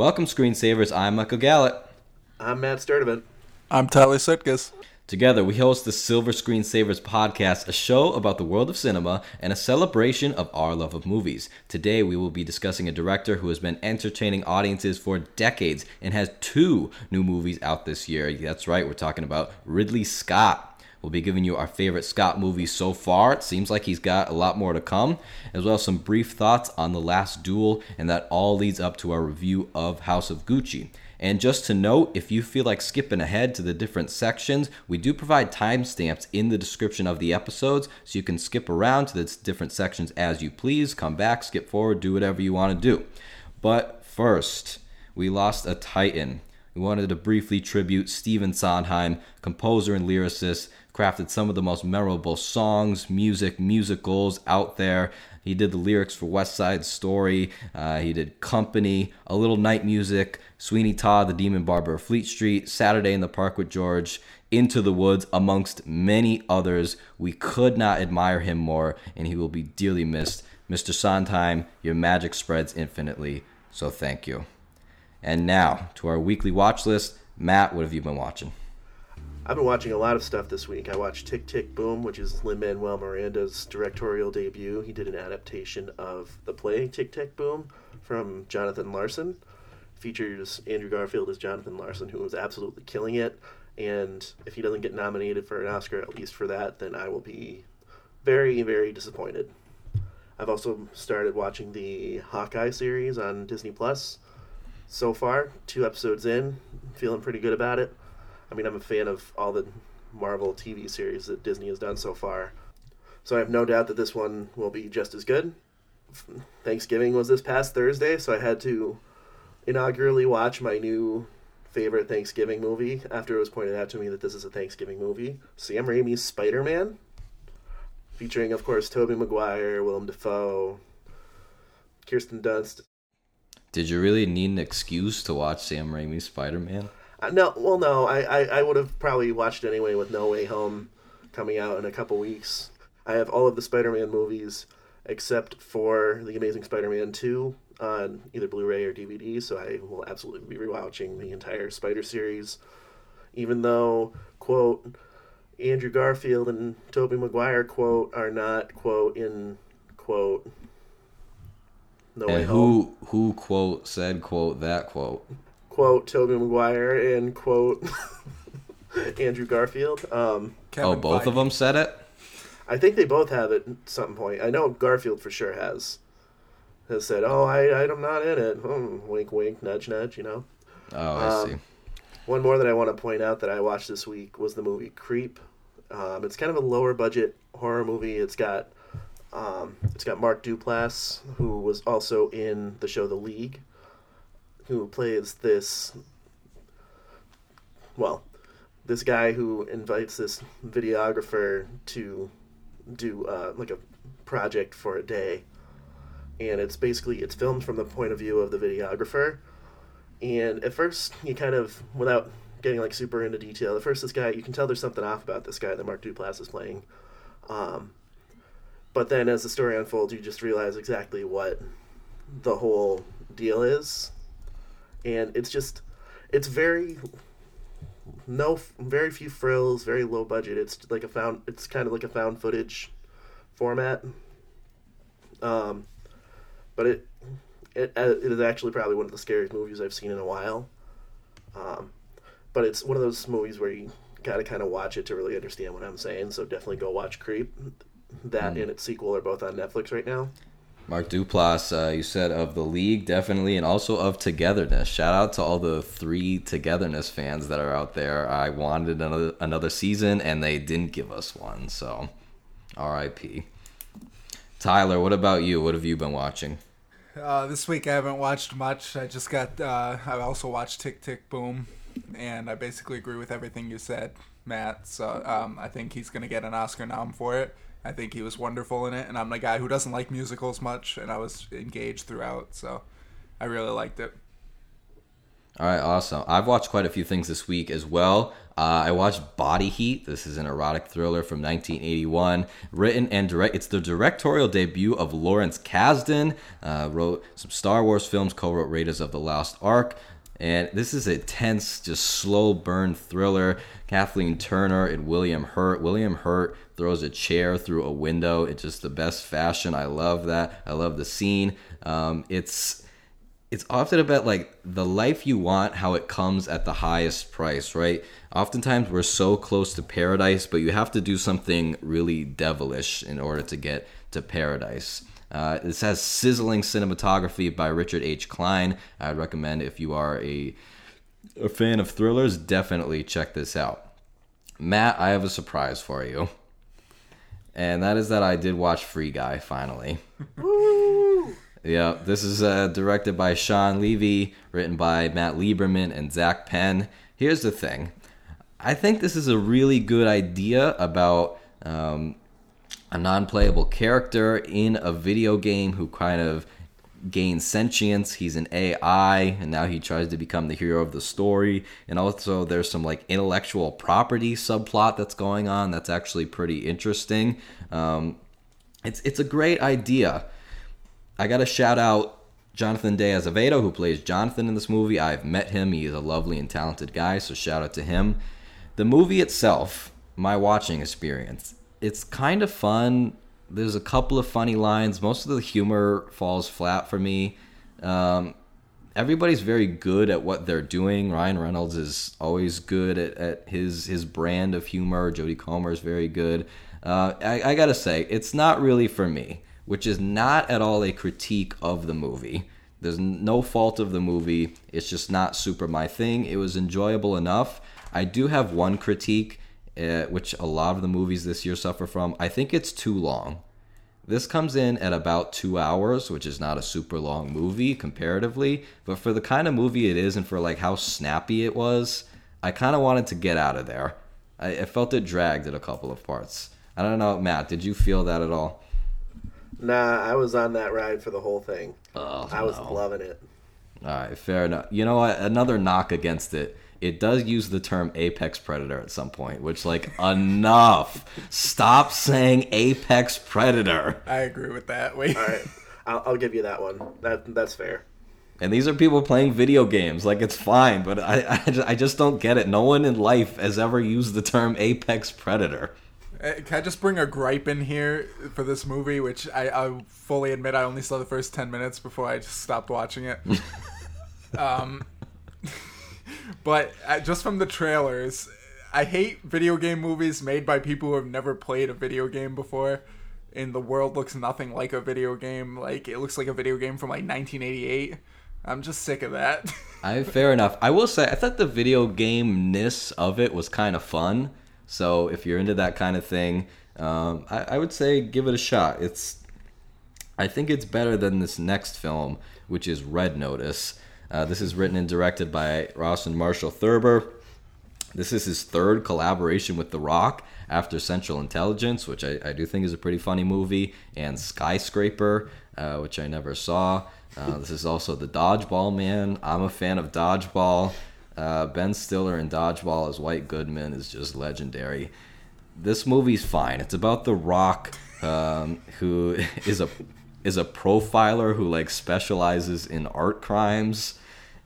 Welcome, screensavers. I'm Michael Gallant. I'm Matt Sturdivant. I'm Tyler Sutkus. Together, we host the Silver Screen Savers podcast, a show about the world of cinema and a celebration of our love of movies. Today, we will be discussing a director who has been entertaining audiences for decades and has two new movies out this year. That's right, we're talking about Ridley Scott. We'll be giving you our favorite Scott movies so far. It seems like he's got a lot more to come, as well as some brief thoughts on The Last Duel, and that all leads up to our review of House of Gucci. And just to note, if you feel like skipping ahead to the different sections, we do provide timestamps in the description of the episodes, so you can skip around to the different sections as you please, come back, skip forward, do whatever you want to do. But first, we lost a titan. We wanted to briefly tribute Stephen Sondheim, composer and lyricist, crafted some of the most memorable songs, music, musicals out there. He did the lyrics for West Side Story. Uh, he did Company, A Little Night Music, Sweeney Todd, The Demon Barber of Fleet Street, Saturday in the Park with George, Into the Woods, amongst many others. We could not admire him more, and he will be dearly missed. Mr. Sondheim, your magic spreads infinitely, so thank you. And now to our weekly watch list. Matt, what have you been watching? I've been watching a lot of stuff this week. I watched Tick Tick Boom, which is Lin Manuel Miranda's directorial debut. He did an adaptation of the play Tick Tick Boom from Jonathan Larson. Features Andrew Garfield as Jonathan Larson, who was absolutely killing it. And if he doesn't get nominated for an Oscar, at least for that, then I will be very, very disappointed. I've also started watching the Hawkeye series on Disney Plus. So far, two episodes in, feeling pretty good about it. I mean, I'm a fan of all the Marvel TV series that Disney has done so far. So I have no doubt that this one will be just as good. Thanksgiving was this past Thursday, so I had to inaugurally watch my new favorite Thanksgiving movie after it was pointed out to me that this is a Thanksgiving movie. Sam Raimi's Spider Man, featuring, of course, Tobey Maguire, Willem Dafoe, Kirsten Dunst. Did you really need an excuse to watch Sam Raimi's Spider Man? No, well, no, I, I, I would have probably watched anyway with No Way Home coming out in a couple weeks. I have all of the Spider Man movies except for The Amazing Spider Man 2 on either Blu ray or DVD, so I will absolutely be rewatching the entire Spider series. Even though, quote, Andrew Garfield and Tobey Maguire, quote, are not, quote, in, quote, No and Way who, Home. who, quote, said, quote, that quote? Quote Tobey Maguire and quote Andrew Garfield. Um, oh, both Feige. of them said it. I think they both have it at some point. I know Garfield for sure has has said, "Oh, I I'm not in it." Hmm, wink, wink, nudge, nudge. You know. Oh, I um, see. One more that I want to point out that I watched this week was the movie Creep. Um, it's kind of a lower budget horror movie. It's got um, it's got Mark Duplass, who was also in the show The League who plays this well this guy who invites this videographer to do uh, like a project for a day. And it's basically it's filmed from the point of view of the videographer. And at first you kind of without getting like super into detail at first this guy you can tell there's something off about this guy that mark duplass is playing. Um, but then as the story unfolds you just realize exactly what the whole deal is and it's just it's very no very few frills very low budget. It's like a found it's kind of like a found footage format. Um but it it, uh, it is actually probably one of the scariest movies i've seen in a while. Um but it's one of those movies where you gotta kind of watch it to really understand what i'm saying so definitely go watch creep. That mm. and its sequel are both on netflix right now Mark Duplass, uh, you said of the league, definitely, and also of Togetherness. Shout out to all the three Togetherness fans that are out there. I wanted another another season, and they didn't give us one. So, R.I.P. Tyler, what about you? What have you been watching? Uh, this week I haven't watched much. I just got. Uh, I also watched Tick Tick Boom, and I basically agree with everything you said, Matt. So um, I think he's gonna get an Oscar nom for it. I think he was wonderful in it, and I'm a guy who doesn't like musicals much, and I was engaged throughout, so I really liked it. All right, awesome. I've watched quite a few things this week as well. Uh, I watched Body Heat. This is an erotic thriller from 1981, written and direct. It's the directorial debut of Lawrence Kasdan. Uh, wrote some Star Wars films, co-wrote Raiders of the Lost Ark, and this is a tense, just slow burn thriller. Kathleen Turner and William Hurt. William Hurt throws a chair through a window. It's just the best fashion. I love that. I love the scene. Um, it's it's often about like the life you want, how it comes at the highest price, right? Oftentimes we're so close to paradise, but you have to do something really devilish in order to get to paradise. Uh, this has sizzling cinematography by Richard H. Kline. I'd recommend if you are a, a fan of thrillers, definitely check this out. Matt, I have a surprise for you. And that is that I did watch Free Guy finally. Yeah, this is uh, directed by Shawn Levy, written by Matt Lieberman and Zak Penn. Here's the thing I think this is a really good idea about um, a non playable character in a video game who kind of gains sentience. He's an AI, and now he tries to become the hero of the story. And also, there's some like intellectual property subplot that's going on that's actually pretty interesting. Um, it's it's a great idea. I got to shout out Jonathan De Azevedo, who plays Jonathan in this movie. I've met him. He is a lovely and talented guy, so shout out to him. The movie itself, my watching experience, it's kind of fun. There's a couple of funny lines. Most of the humor falls flat for me. Um, everybody's very good at what they're doing. Ryan Reynolds is always good at, at his his brand of humor. Jodie Comer is very good. Uh, I, I gotta say, it's not really for me which is not at all a critique of the movie. There's no fault of the movie. It's just not super my thing. It was enjoyable enough. I do have one critique, uh, which a lot of the movies this year suffer from. I think it's too long. This comes in at about two hours, which is not a super long movie comparatively, but for the kind of movie it is and for like how snappy it was, I kind of wanted to get out of there. I, I felt it dragged at a couple of parts. I don't know, Matt. Did you feel that at all? Nah, I was on that ride for the whole thing. Oh, I was no. loving it. All right, fair enough. You know what? Another knock against it. It does use the term apex predator at some point, which like enough. Stop saying apex predator. I agree with that. Wait. All right, I'll, I'll give you that one. That that's fair. And these are people playing video games. Like it's fine, but I I, ju- I just don't get it. No one in life has ever used the term apex predator. Uh, Can I just bring a gripe in here for this movie, which I, I fully admit I only saw the first 10 minutes before I just stopped watching it. um, but uh, just from the trailers, I hate video game movies made by people who have never played a video game before. And the world looks nothing like a video game. Like, it looks like a video game from like 1988. I'm just sick of that. I fair enough. I will say I thought the video game ness of it was kind of fun. So if you're into that kind of thing, um, I, I would say give it a shot. It's I think it's better than this next film, which is Red Notice. Uh, this is written and directed by Rawson Marshall Thurber. This is his third collaboration with The Rock after Central Intelligence, which I, I do think is a pretty funny movie, and Skyscraper, uh, which I never saw. Uh, this is also The Dodgeball Man. I'm a fan of Dodgeball. Uh, ben Stiller in Dodgeball as White Goodman is just legendary. This movie's fine. It's about The Rock, um, who is a is a profiler who like specializes in art crimes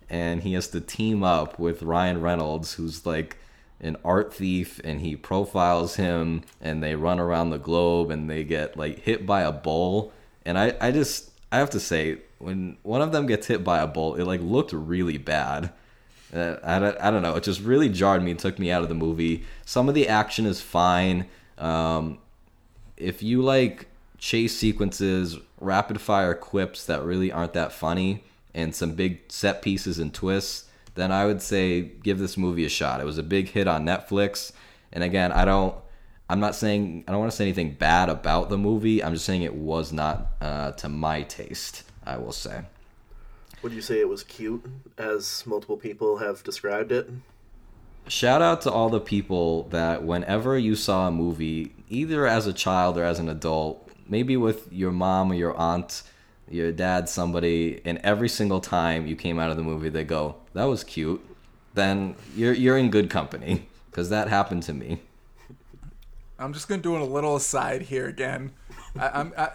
and he has to team up with Ryan Reynolds, who's like an art thief, and he profiles him, and they run around the globe, and they get like hit by a bull. And I, I just, I have to say, when one of them gets hit by a bull, it like looked really bad. Uh, I, don't, I don't know. It just really jarred me and took me out of the movie. Some of the action is fine. Um, if you like chase sequences, rapid fire quips that really aren't that funny, and some big set pieces and twists, then I would say give this movie a shot. It was a big hit on Netflix. And again, I don't I'm not saying I don't want to say anything bad about the movie. I'm just saying it was not uh, to my taste, I will say. Would you say it was cute, as multiple people have described it? Shout out to all the people that whenever you saw a movie, either as a child or as an adult, maybe with your mom or your aunt, your dad, somebody, and every single time you came out of the movie, they go, "That was cute," then you're you're in good company because that happened to me. I'm just gonna do it a little aside here again. I, I'm I,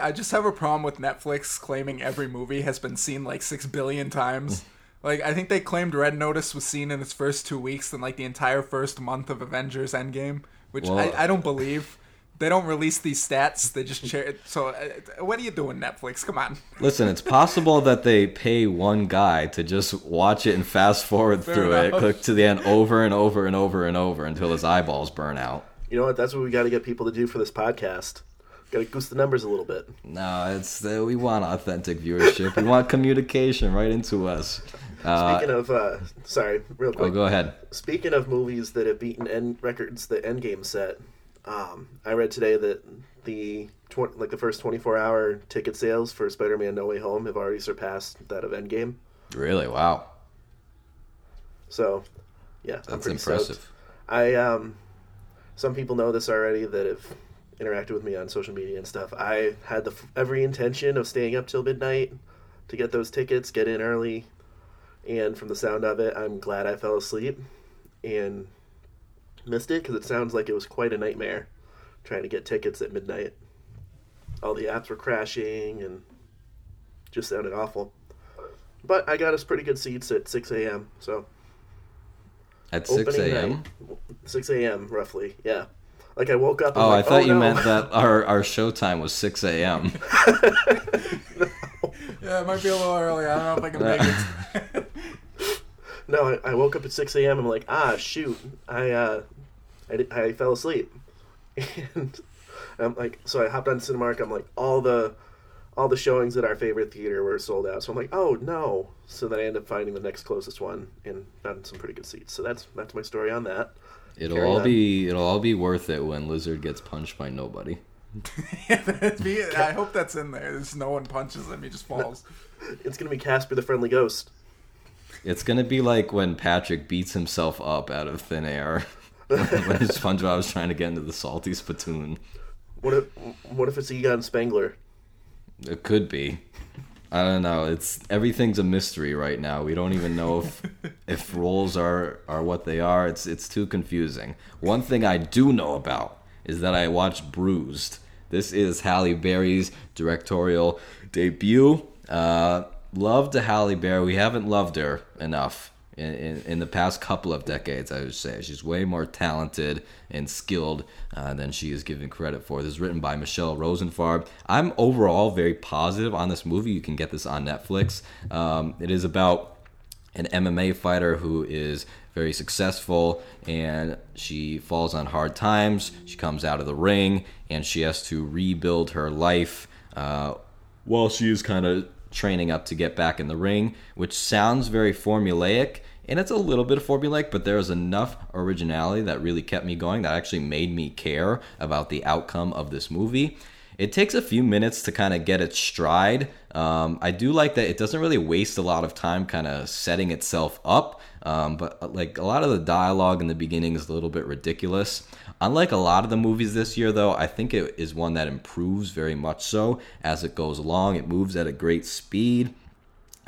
I just have a problem with Netflix claiming every movie has been seen like six billion times. Like I think they claimed Red Notice was seen in its first two weeks than like the entire first month of Avengers Endgame, which Well- I, I don't believe. They don't release these stats. They just share. it. So uh, what are you doing, Netflix? Come on. Listen, it's possible that they pay one guy to just watch it and fast forward Fair through it, click to the end over and over and over and over until his eyeballs burn out. You know what? That's what we got to get people to do for this podcast. Got to goose the numbers a little bit. No, it's uh, we want authentic viewership. we want communication right into us. Uh, Speaking of, uh, sorry, real quick. oh, quick. go ahead. Speaking of movies that have beaten end records that Endgame set, um, I read today that the tw- like the first 24 hour ticket sales for Spider-Man No Way Home have already surpassed that of Endgame. Really? Wow. So, yeah, I'm That's impressive. stoked. I um, some people know this already that have interacted with me on social media and stuff. I had the f- every intention of staying up till midnight to get those tickets, get in early, and from the sound of it, I'm glad I fell asleep and missed it because it sounds like it was quite a nightmare trying to get tickets at midnight. All the apps were crashing and just sounded awful. But I got us pretty good seats at 6 a.m. So At 6 a.m.? 6 a.m. roughly. Yeah. Like I woke up. I'm Oh, I like, thought you no." meant that our, our show time was 6 a.m. Yeah, it might be a little early. I don't know if I can make it. No, I, I woke up at 6 a.m. I'm like, ah, shoot, I uh, I, di- I fell asleep, and I'm like, so I hopped on Cinemark. I'm like, all the all the showings at our favorite theater were sold out. So I'm like, oh no. So then I ended up finding the next closest one and found some pretty good seats. So that's that's my story on that. It'll Carry all on. be it'll all be worth it when Lizard gets punched by nobody. That'd be- I hope that's in there. There's no one punches him; he just falls. It's gonna be Casper the Friendly Ghost. It's gonna be like when Patrick beats himself up out of thin air when SpongeBob was trying to get into the salty spittoon. What if what if it's Egon Spengler? It could be. I don't know. It's everything's a mystery right now. We don't even know if if roles are are what they are. It's it's too confusing. One thing I do know about is that I watched Bruised. This is Halle Berry's directorial debut. Uh, love to Halle Berry. We haven't loved her enough in, in, in the past couple of decades, I would say. She's way more talented and skilled uh, than she is given credit for. This is written by Michelle Rosenfarb. I'm overall very positive on this movie. You can get this on Netflix. Um, it is about an MMA fighter who is very successful and she falls on hard times. She comes out of the ring and she has to rebuild her life uh, while she is kind of training up to get back in the ring, which sounds very formulaic. And it's a little bit formulaic, but there was enough originality that really kept me going, that actually made me care about the outcome of this movie. It takes a few minutes to kind of get its stride. Um, I do like that it doesn't really waste a lot of time kind of setting itself up. Um, but uh, like a lot of the dialogue in the beginning is a little bit ridiculous. Unlike a lot of the movies this year, though, I think it is one that improves very much so as it goes along. It moves at a great speed.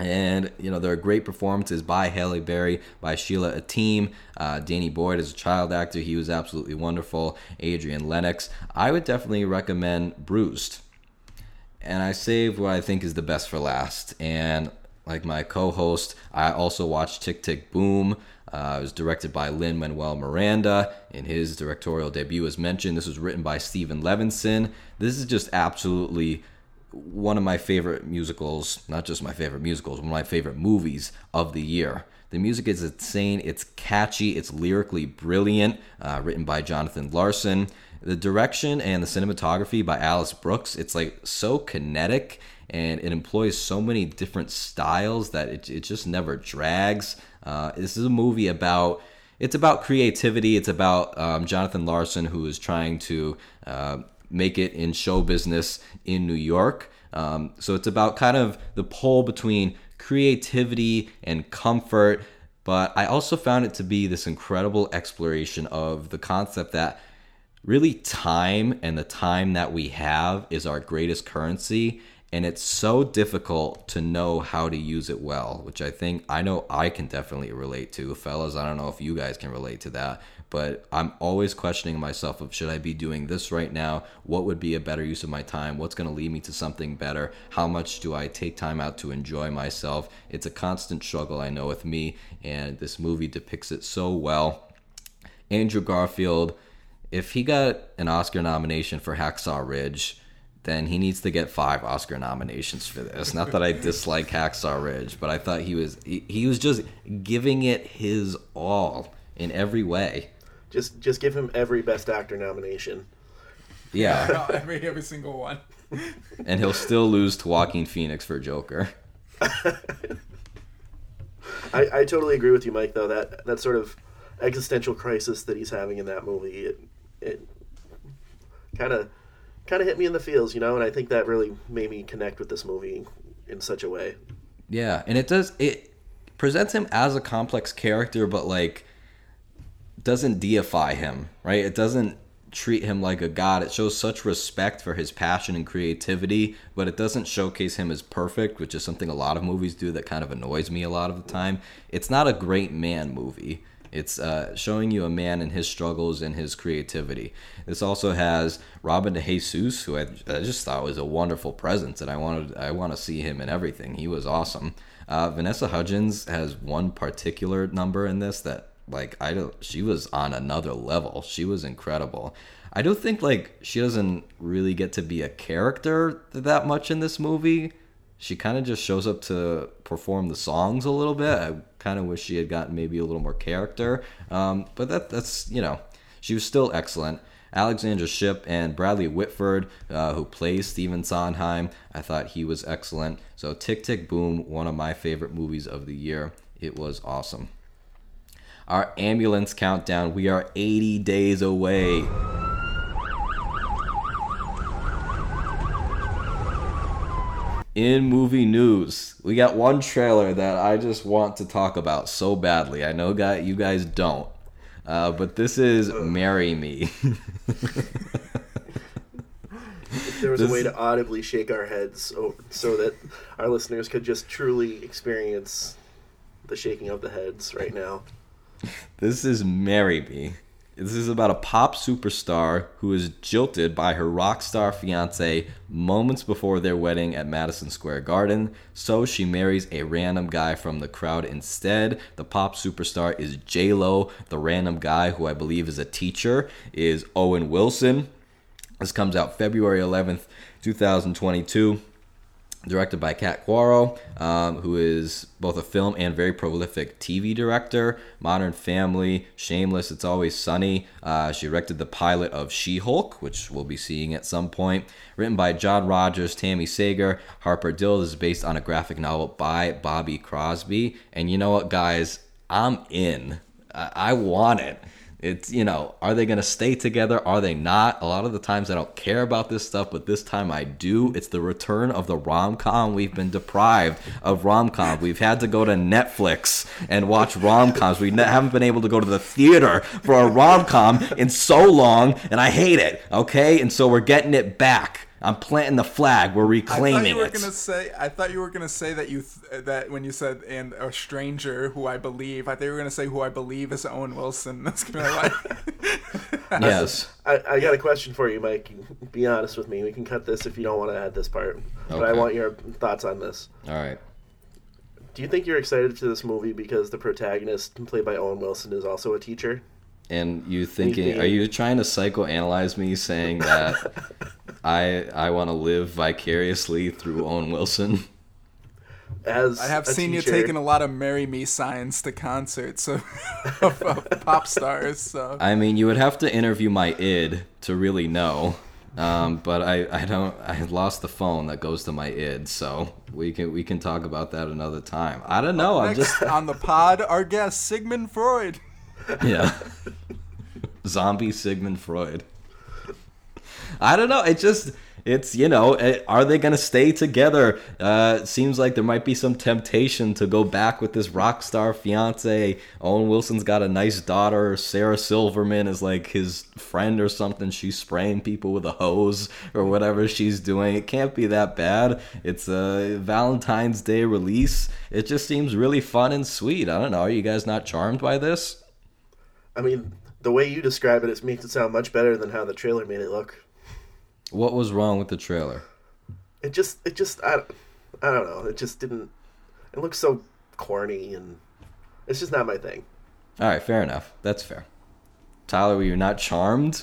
And you know there are great performances by Halle Berry, by Sheila Atim, uh, Danny Boyd as a child actor. He was absolutely wonderful. Adriane Lenox. I would definitely recommend Bruised. And I saved what I think is the best for last. And like my co-host, I also watched Tick Tick Boom. Uh, it was directed by Lin Manuel Miranda. In his directorial debut, as mentioned, this was written by Steven Levenson. This is just absolutely one of my favorite musicals, not just my favorite musicals, one of my favorite movies of the year. The music is insane, it's catchy, it's lyrically brilliant, uh, written by Jonathan Larson. The direction and the cinematography by Alice Brooks, it's like so kinetic and it employs so many different styles that it, it just never drags. Uh, this is a movie about it's about creativity. It's about um, Jonathan Larson who is trying to uh, make it in show business in New York. Um, so it's about kind of the pull between creativity and comfort. But I also found it to be this incredible exploration of the concept that really time and the time that we have is our greatest currency and it's so difficult to know how to use it well, which I think I know I can definitely relate to. Fellas, I don't know if you guys can relate to that, but I'm always questioning myself of should I be doing this right now? What would be a better use of my time? What's going to lead me to something better? How much do I take time out to enjoy myself? It's a constant struggle I know with me, and this movie depicts it so well. Andrew Garfield, if he got an Oscar nomination for Hacksaw Ridge, then he needs to get five Oscar nominations for this. Not that I dislike Hacksaw Ridge, but I thought he was he, he was just giving it his all in every way. Just just give him every Best Actor nomination. Yeah, every every single one. and he'll still lose to Joaquin Phoenix for Joker. I, I totally agree with you, Mike. Though that that sort of existential crisis that he's having in that movie, it it kind of kind of hit me in the feels, you know, and I think that really made me connect with this movie in such a way. Yeah, and it does it presents him as a complex character, but like doesn't deify him, right? It doesn't treat him like a god. It shows such respect for his passion and creativity, but it doesn't showcase him as perfect, which is something a lot of movies do that kind of annoys me a lot of the time. It's not a great man movie. It's uh, showing you a man and his struggles and his creativity. This also has Robin De Jesus, who I, I just thought was a wonderful presence, and I wanted I want to see him in everything. He was awesome. Uh, Vanessa Hudgens has one particular number in this that like I don't. She was on another level. She was incredible. I don't think like she doesn't really get to be a character that much in this movie. She kind of just shows up to perform the songs a little bit. I kind of wish she had gotten maybe a little more character. Um, but that that's you know she was still excellent. Alexandra Shipp and Bradley Whitford, uh, who plays Stephen Sondheim, I thought he was excellent. So Tick Tick Boom, one of my favorite movies of the year. It was awesome. Our ambulance countdown, we are 80 days away. In movie news, we got one trailer that I just want to talk about so badly. I know guy, you guys don't. Uh, but this is Marry Me. if there was this... a way to audibly shake our heads so that our listeners could just truly experience the shaking of the heads right now. This is Marry Me. This is about a pop superstar who is jilted by her rock star fiance moments before their wedding at Madison Square Garden. So she marries a random guy from the crowd instead. The pop superstar is J Lo. The random guy, who I believe is a teacher, is Owen Wilson. This comes out February 11th, 2022 directed by Kat Coiro, um, who is both a film and very prolific TV director. Modern Family, Shameless, It's Always Sunny. Uh, she directed the pilot of She Hulk, which we'll be seeing at some point. Written by John Rogers, Tami Sagher, Harper Dill. This is based on a graphic novel by Bobby Crosby. And you know what, guys? I'm in. I, I want it. It's, you know, are they going to stay together? Are they not? A lot of the times I don't care about this stuff, but this time I do. It's the return of the rom com. We've been deprived of rom com. We've had to go to Netflix and watch rom coms. We haven't been able to go to the theater for a rom com in so long, and I hate it, okay? And so we're getting it back. I'm planting the flag. We're reclaiming I thought you were it. Gonna say, I thought you were gonna say that you th- that when you said and a stranger who I believe, I thought you were gonna say who I believe is Owen Wilson. That's gonna be like. yes. I, I got a question for you, Mike. Be honest with me. We can cut this if you don't want to add this part, okay. but I want your thoughts on this. All right. Do you think you're excited for this movie because the protagonist, played by Owen Wilson, is also a teacher? And you thinking? Are you trying to psychoanalyze me, saying that I I want to live vicariously through Owen Wilson. As I have seen teacher. you taking a lot of "Marry Me" signs to concerts of, of, of pop stars. So I mean, you would have to interview my id to really know. Um, but I, I don't I lost the phone that goes to my id, so we can we can talk about that another time. I don't know. I'm just on the pod. Our guest Sigmund Freud. Yeah, zombie Sigmund Freud. I don't know. It just it's you know eh, are they gonna stay together? Uh it seems like there might be some temptation to go back with this rock star fiance. Owen wilson's got a nice daughter. Sarah silverman is like his friend or something. She's spraying people with a hose or whatever she's doing. It can't be that bad. It's a valentine's day release. It just seems really fun and sweet. I don't know. Are you guys not charmed by this I mean, the way you describe it, it makes it sound much better than how the trailer made it look. what was wrong with the trailer It just, it just, I, I don't know. It just didn't. It looks so corny, and it's just not my thing. all right fair enough that's fair tyler were you not charmed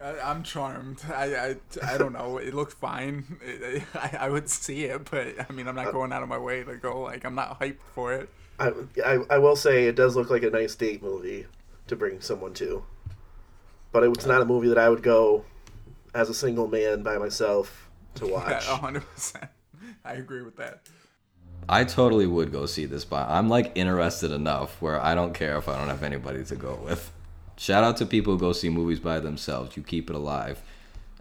I, I'm charmed. I, I, I don't know. It looked fine. It, I, I would see it, but I mean, I'm not uh, going out of my way to go. Like, I'm not hyped for it. I, I, I will say it does look like a nice date movie to bring someone to, but it's not a movie that I would go as a single man by myself to watch. Yeah, watch. 100%. I agree with that. I totally would go see this, but I'm like interested enough where I don't care if I don't have anybody to go with. Shout out to people who go see movies by themselves. You keep it alive.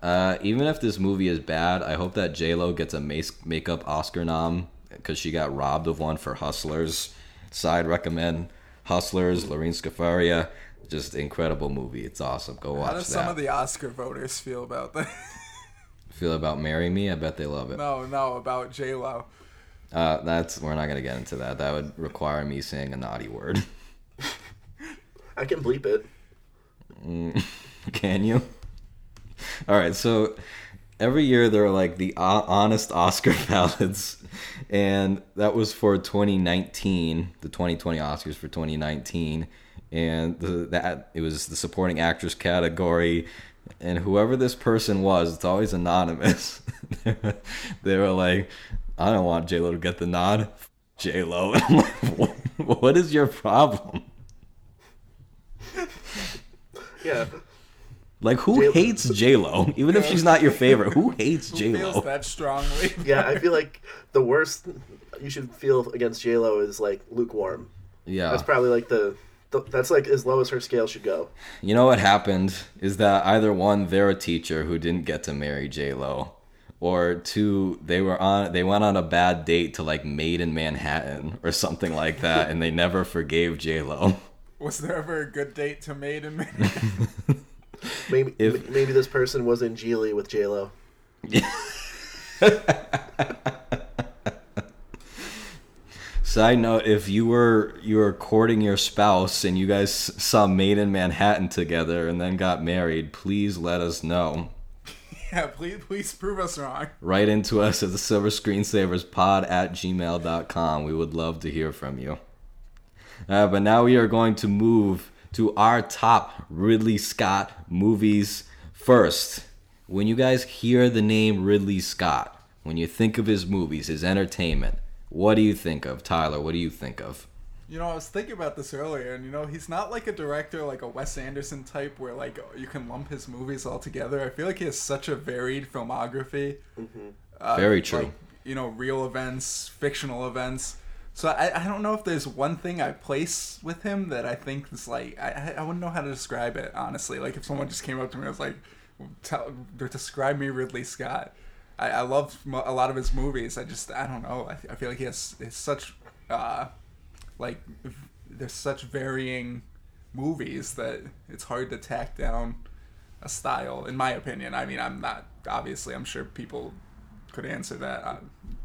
Uh, even if this movie is bad, I hope that J Lo gets a mace- makeup Oscar nom because she got robbed of one for Hustlers. Side recommend Hustlers, Lorene Scafaria. Just incredible movie. It's awesome. Go watch that. How does that. some of the Oscar voters feel about that? Feel about Marry Me? I bet they love it. no, no, about J Lo. Uh, that's we're not gonna get into that. That would require me saying a naughty word. I can bleep it. Can you? All right, so every year there are like the honest Oscar ballots, and that was for 2019, the 2020 Oscars for 2019, and the, that it was the supporting actress category, and whoever this person was, it's always anonymous. they were like, I don't want J Lo to get the nod. J Lo, what is your problem? Yeah. Like, who J-Lo. hates J Lo? Even if she's not your favorite, who hates Who J feels Lo? that strongly? Yeah, I feel like the worst you should feel against J Lo is like lukewarm. Yeah. That's probably like the, the that's like as low as her scale should go. You know what happened is that either one, they're a teacher who didn't get to marry J Lo, or two, they were on they went on a bad date to like Maid in Manhattan or something like that, and they never forgave J Lo. Was there ever a good date to Made in Me? Maybe If- m- maybe this person was in Gigli with J Lo. Side note: If you were you were courting your spouse and you guys saw Maid in Manhattan together and then got married, please let us know. yeah, please, please prove us wrong. Write into us at the Silver Screensavers Pod at gmail.com. We would love to hear from you. Uh, but now we are going to move to our top Ridley Scott movies. First, when you guys hear the name Ridley Scott, when you think of his movies, his entertainment, what do you think of? Tyler, what do you think of? You know, I was thinking about this earlier, and you know, he's not like a director like a Wes Anderson type where like you can lump his movies all together. I feel like he has such a varied filmography. Uh, Very true. like, you know, real events, fictional events. So I, I don't know if there's one thing I place with him that I think is like I, I wouldn't know how to describe it honestly. Like if someone just came up to me and was like, "Tell describe me Ridley Scott." I, I love a lot of his movies. I just I don't know. I, I feel like he has, has such uh, like there's such varying movies that it's hard to tack down a style in my opinion i mean i'm not obviously i'm sure people could answer that uh,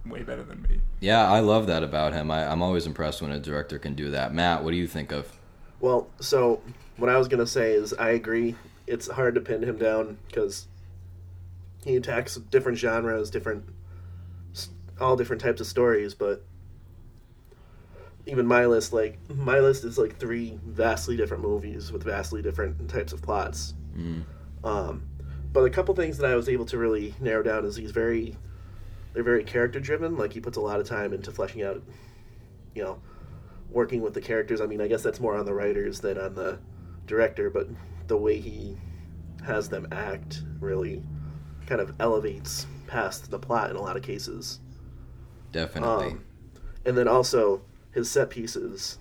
way better than me Yeah, I love that about him. I, I'm always impressed when a director can do that. Matt, what do you think of? Well, so what I was gonna say is I agree. It's hard to pin him down because he attacks different genres, different, all different types of stories. But even my list, like my list, is like three vastly different movies with vastly different types of plots. Um, but a couple things that I was able to really narrow down is he's very, they're very character driven. Like he puts a lot of time into fleshing out, you know, working with the characters. I mean, I guess that's more on the writers than on the director, but the way he has them act really kind of elevates past the plot in a lot of cases. Definitely. Um, and then also his set pieces,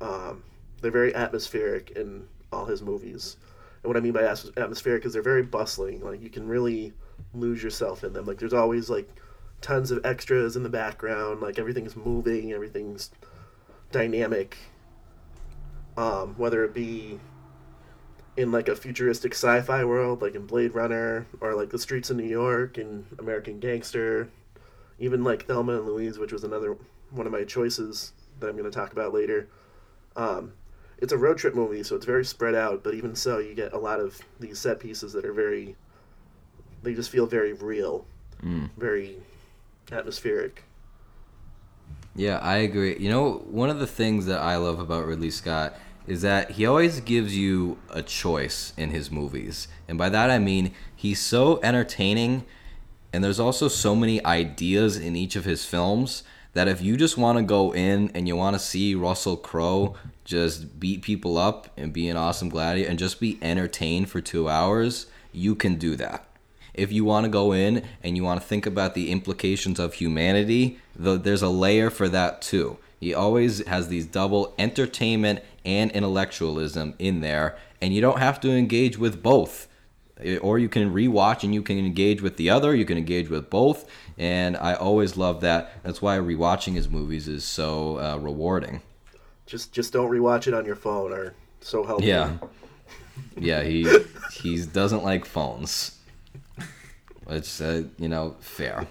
um, they're very atmospheric in all his movies. And what I mean by atmospheric is they're very bustling. Like you can really lose yourself in them. Like there's always like tons of extras in the background. Like everything's moving, everything's dynamic. Um, whether it be in like a futuristic sci-fi world, like in Blade Runner, or like the streets of New York and American Gangster, even like Thelma and Louise, which was another one of my choices that I'm going to talk about later. Um, it's a road trip movie, so it's very spread out. But even so, you get a lot of these set pieces that are very. They just feel very real, Mm. very atmospheric. Yeah, I agree. You know, one of the things that I love about Ridley Scott is that he always gives you a choice in his movies. And by that I mean he's so entertaining and there's also so many ideas in each of his films that if you just want to go in and you want to see Russell Crowe just beat people up and be an awesome gladiator and just be entertained for 2 hours, you can do that if you want to go in and you want to think about the implications of humanity, the, there's a layer for that too. He always has these double entertainment and intellectualism in there, and you don't have to engage with both. Eh, Or you can rewatch and you can engage with the other, you can engage with both, and I always love that. That's why rewatching his movies is so uh, rewarding. Just just don't rewatch it on your phone or so help. Yeah. Yeah, he he doesn't like phones. It's uh, you know fair.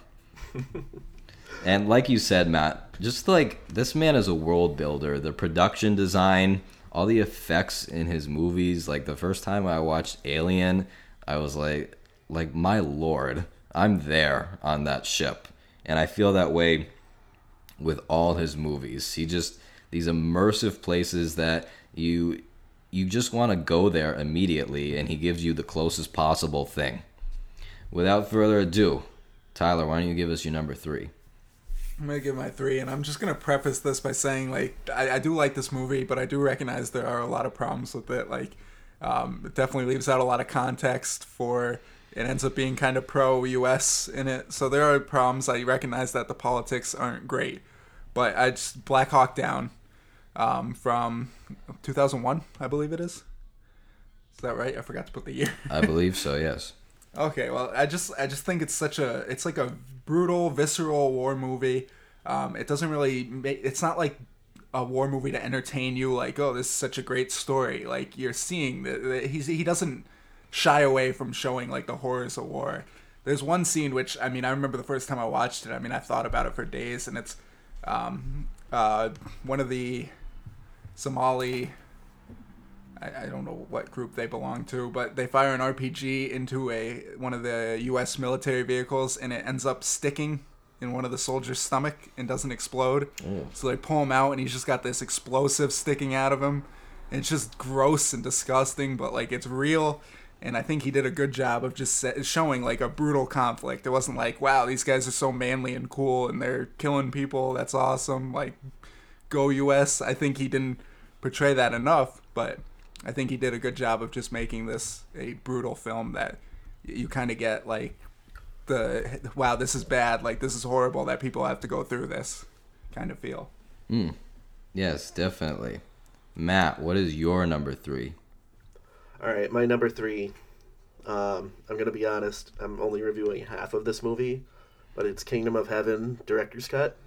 And like you said, Matt, just like this man is a world builder. The production design, all the effects in his movies. Like the first time I watched Alien, I was like, like my lord, I'm there on that ship, and I feel that way with all his movies. He just these immersive places that you you just want to go there immediately and he gives you the closest possible thing. Without further ado, Tyler, why don't you give us your number 3? I'm gonna give my three, and I'm just gonna preface this by saying, like, I, I do like this movie, but I do recognize there are a lot of problems with it. Like, um, it definitely leaves out a lot of context for. It ends up being kind of pro U.S. in it, so there are problems. I recognize that the politics aren't great, but I just Black Hawk Down um, from 2001, I believe it is. Is that right? I forgot to put the year. I believe so, yes. Okay, well, I just I just think it's such a it's like a brutal, visceral war movie. Um, it doesn't really make it's not like a war movie to entertain you. Like, oh, this is such a great story. Like you're seeing that he's he doesn't shy away from showing like the horrors of war. There's one scene which I mean I remember the first time I watched it. I mean I thought about it for days, and it's um, uh, one of the Somali I, I don't know what group they belong to, but they fire an RPG into a one of the U.S. military vehicles, and it ends up sticking in one of the soldiers' stomach and doesn't explode. Mm. So they pull him out, and he's just got this explosive sticking out of him. And it's just gross and disgusting, but like it's real. And I think he did a good job of just showing like a brutal conflict. It wasn't like, wow, these guys are so manly and cool, and they're killing people. That's awesome. Like, go U.S. I think he didn't portray that enough, but I think he did a good job of just making this a brutal film that you kind of get like the wow, this is bad, like this is horrible that people have to go through this kind of feel. Yes, definitely. Matt, what is your number 3? All right, my number three. Um, I'm gonna be honest. I'm only reviewing half of this movie, but it's Kingdom of Heaven director's cut.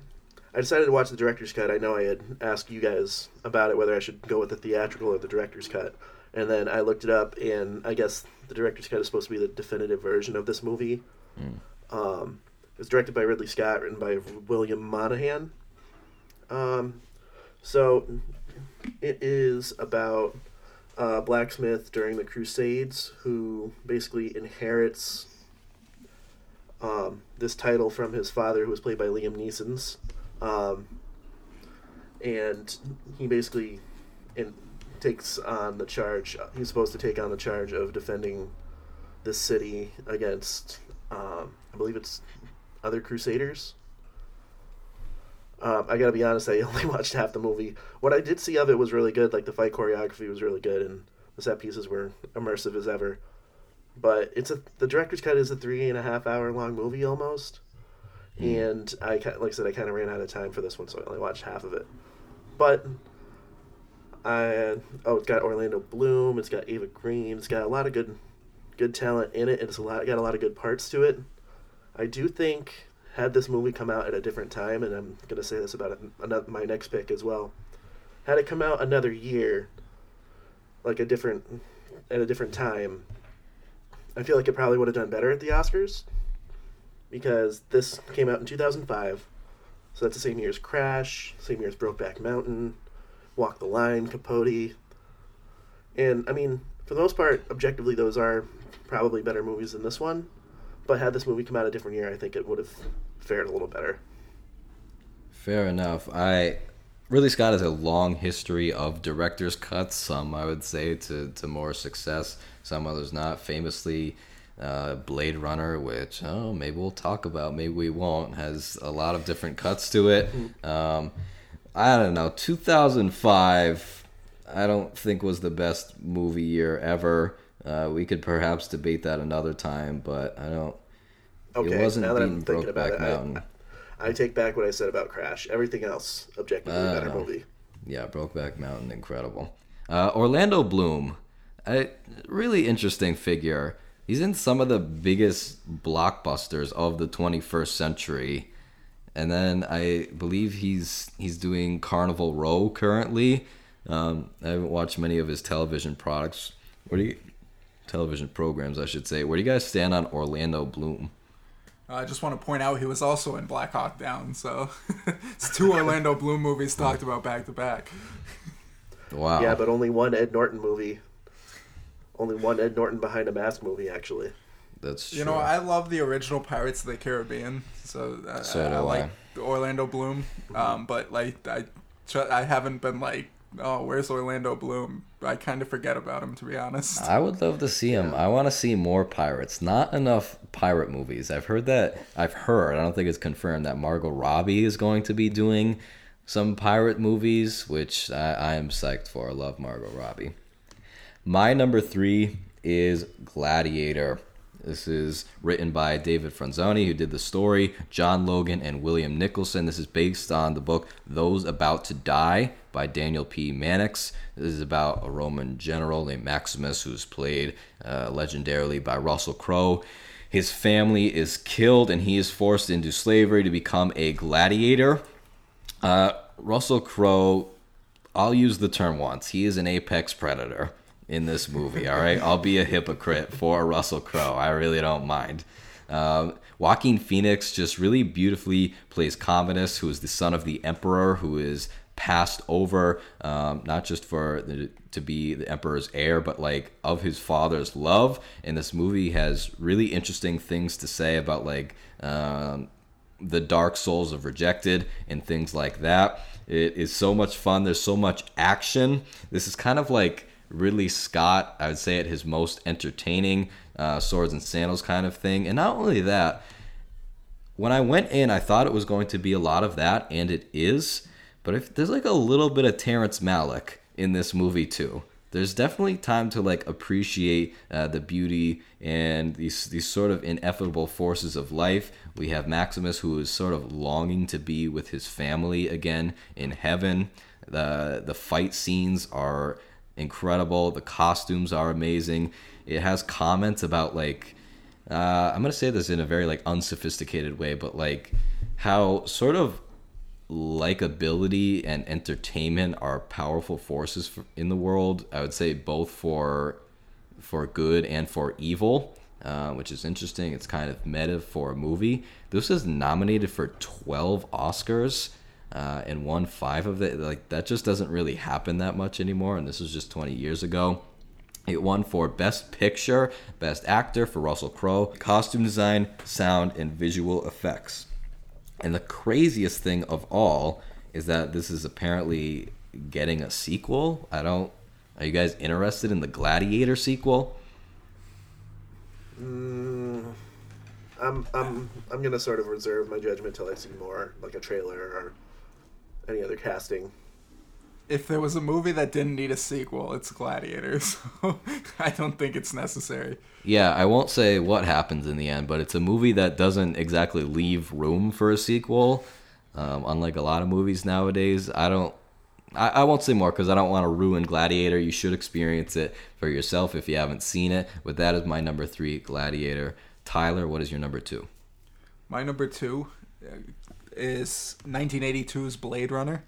I decided to watch the director's cut. I know I had asked you guys about it whether I should go with the theatrical or the director's cut, and then I looked it up, and I guess the director's cut is supposed to be the definitive version of this movie. Um, it was directed by Ridley Scott, written by William Monahan. Um, so it is about a blacksmith during the Crusades who basically inherits um, this title from his father, who was played by Liam Neeson's. Um, and he basically in, takes on the charge. He's supposed to take on the charge of defending the city against, um, I believe it's other Crusaders. Um, I gotta be honest, I only watched half the movie. What I did see of it was really good. Like the fight choreography was really good, and the set pieces were immersive as ever. But it's a the director's cut is a three and a half hour long movie almost, Hmm. and I like I said I kind of ran out of time for this one, so I only watched half of it. But I oh it's got Orlando Bloom, it's got Eva Green, it's got a lot of good good talent in it. It's a lot got a lot of good parts to it. I do think had this movie come out at a different time, and I'm gonna say this about another, my next pick as well. Had it come out another year, like a different at a different time, I feel like it probably would have done better at the Oscars because this came out in 2005. So that's the same year as Crash, same year as Brokeback Mountain, Walk the Line, Capote. And I mean, for the most part, objectively, those are probably better movies than this one. But had this movie come out a different year, I think it would have fared a little better. Fair enough. I Ridley Scott has a long history of director's cuts. Some I would say to to more success. Some others not. Famously, uh, Blade Runner, which oh maybe we'll talk about, maybe we won't, has a lot of different cuts to it. Um, I don't know. 2005, I don't think was the best movie year ever. Uh, we could perhaps debate that another time, but I don't. Okay, it wasn't now that I'm thinking about it, Mountain. I, I take back what I said about Crash. Everything else, objectively, I better movie. Yeah, Brokeback Mountain, incredible. Uh, Orlando Bloom, a really interesting figure. He's in some of the biggest blockbusters of the 21st century, and then I believe he's he's doing Carnival Row currently. Um, I haven't watched many of his television products. What do you television programs, I should say? Where do you guys stand on Orlando Bloom? Uh, I just want to point out he was also in Black Hawk Down, so it's two Orlando Bloom movies talked about back to back. Wow. Yeah, but only one Ed Norton movie. Only one Ed Norton behind a mask movie, actually. that's true. You know, I love the original Pirates of the Caribbean, so I, So I, do I like I. Orlando Bloom. Um, but like I, tr- I haven't been like, oh, where's Orlando Bloom? I kind of forget about him to be honest. I would love to see him. I want to see more pirates. Not enough pirate movies. I've heard that. I've heard. I don't think it's confirmed that Margot Robbie is going to be doing some pirate movies, which I, I am psyched for. I love Margot Robbie. My number three is Gladiator. This is written by David Franzoni, who did the story, John Logan, and William Nicholson. This is based on the book Those About to Die by Daniel P. Mannix. This is about a Roman general named Maximus, who's played uh, legendarily by Russell Crowe. His family is killed, and he is forced into slavery to become a gladiator. Uh, Russell Crowe, I'll use the term once. He is an apex predator in this movie. All right, I'll be a hypocrite for Russell Crowe. I really don't mind. Um, Joaquin Phoenix just really beautifully plays Commodus, who is the son of the emperor, who is passed over um, not just for the, to be the emperor's heir, but like of his father's love. And this movie has really interesting things to say about like um, the dark souls of rejected and things like that. It is so much fun. There's so much action. This is kind of like Ridley Scott, I would say, at his most entertaining uh, swords and sandals kind of thing. And not only that, when I went in, I thought it was going to be a lot of that, and it is. But if there's like a little bit of Terrence Malick in this movie too. There's definitely time to like appreciate uh, the beauty and these these sort of ineffable forces of life. We have Maximus who is sort of longing to be with his family again in heaven. The the fight scenes are incredible. The costumes are amazing. It has comments about like uh, I'm gonna say this in a very like unsophisticated way, but like how sort of likability and entertainment are powerful forces for, in the world. I would say both for for good and for evil, uh, which is interesting. It's kind of meta for a movie. This is nominated for 12 Oscars uh, and won five of it. Like that just doesn't really happen that much anymore. And this was just 20 years ago. It won for Best Picture, Best Actor for Russell Crowe, Costume Design, Sound, and Visual Effects. And the craziest thing of all is that this is apparently getting a sequel. I don't. Are you guys interested in the Gladiator sequel? Mm, I'm I'm I'm gonna sort of reserve my judgment till I see more, like a trailer or any other casting. If there was a movie that didn't need a sequel, it's Gladiator. So I don't think it's necessary. Yeah, I won't say what happens in the end, but it's a movie that doesn't exactly leave room for a sequel. Um, unlike a lot of movies nowadays, I don't. I, I won't say more because I don't want to ruin Gladiator. You should experience it for yourself if you haven't seen it. But that is my number three, Gladiator. Tyler, what is your number two? My number two uh, is 1982's Blade Runner,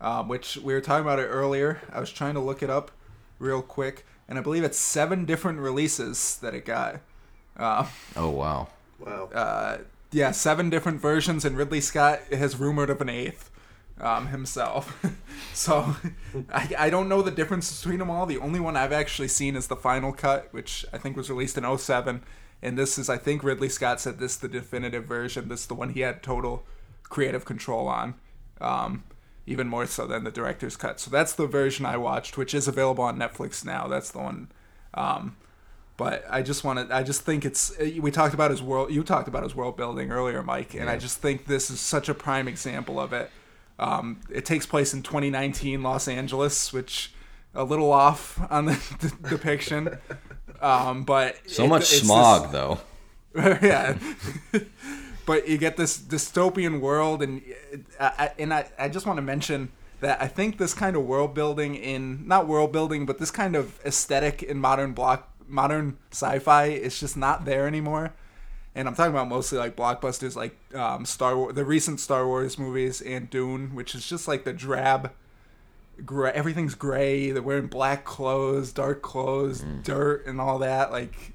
um, which we were talking about it earlier. I was trying to look it up real quick, and I believe it's seven different releases that it got. Uh, Oh wow. Wow. uh, yeah, seven different versions, and Ridley Scott has rumored of an eighth um, himself. so I, I don't know the difference between them all. The only one I've actually seen is the final cut, which I think was released in 07. And this is, I think Ridley Scott said this the definitive version. This is the one he had total creative control on, um, even more so than the director's cut. So that's the version I watched, which is available on Netflix now. That's the one. Um, but I just want to. I just think it's. We talked about his world. You talked about his world building earlier, Mike, and I Yeah. just just think this is such a prime example of it. Um, it takes place in 2019 Los Angeles, which a little off on the, the depiction. Um, but So it- much it's this- smog, though. yeah. but you get this dystopian world, and I, I, and I, I just want to mention that I think this kind of world building in not world building, but this kind of aesthetic in modern block modern sci-fi is just not there anymore. And I'm talking about mostly like blockbusters, like um, Star Wars, the recent Star Wars movies, and Dune, which is just like the drab gray, everything's gray. They're wearing black clothes, dark clothes, dirt, and all that. Like,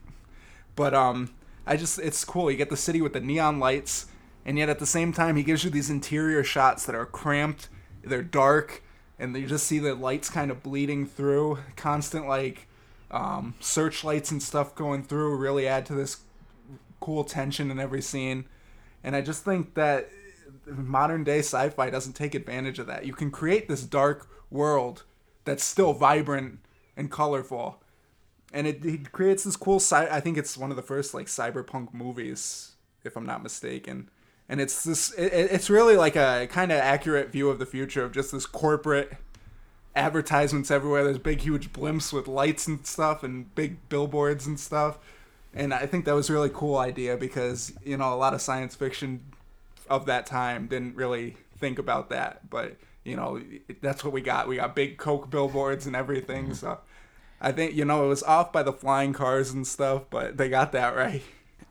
but um, I just it's cool. You get the city with the neon lights, and yet at the same time, he gives you these interior shots that are cramped. They're dark, and you just see the lights kind of bleeding through. Constant like um, searchlights and stuff going through really add to this cool tension in every scene. And I just think that modern day sci-fi doesn't take advantage of that. You can create this dark world that's still vibrant and colorful. And it, it creates this cool sci- I think it's one of the first like cyberpunk movies if I'm not mistaken. And it's this it, it's really like a kind of accurate view of the future of just this corporate advertisements everywhere. There's big, huge blimps with lights and stuff, and big billboards and stuff. And I think that was a really cool idea because you know a lot of science fiction of that time didn't really think about that, but you know that's what we got. We got big Coke billboards and everything. So I think you know it was off by the flying cars and stuff, but they got that right.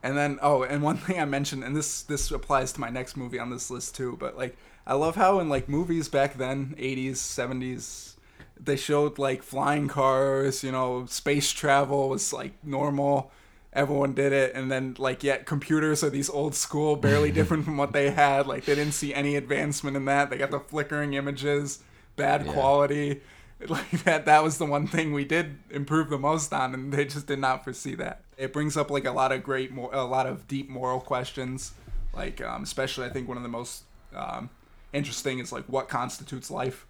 And then oh, and one thing I mentioned, and this this applies to my next movie on this list too, but like I love how in like movies back then, 80s, 70s, they showed like flying cars, you know, space travel was like normal. Everyone did it, and then like yet computers are these old school, barely different from what they had. Like they didn't see any advancement in that. They got the flickering images, bad Yeah. quality. Like that that was the one thing we did improve the most on, and they just did not foresee that. It brings up like a lot of great, mor- a lot of deep moral questions. Like um, especially, I think one of the most um, interesting is like what constitutes life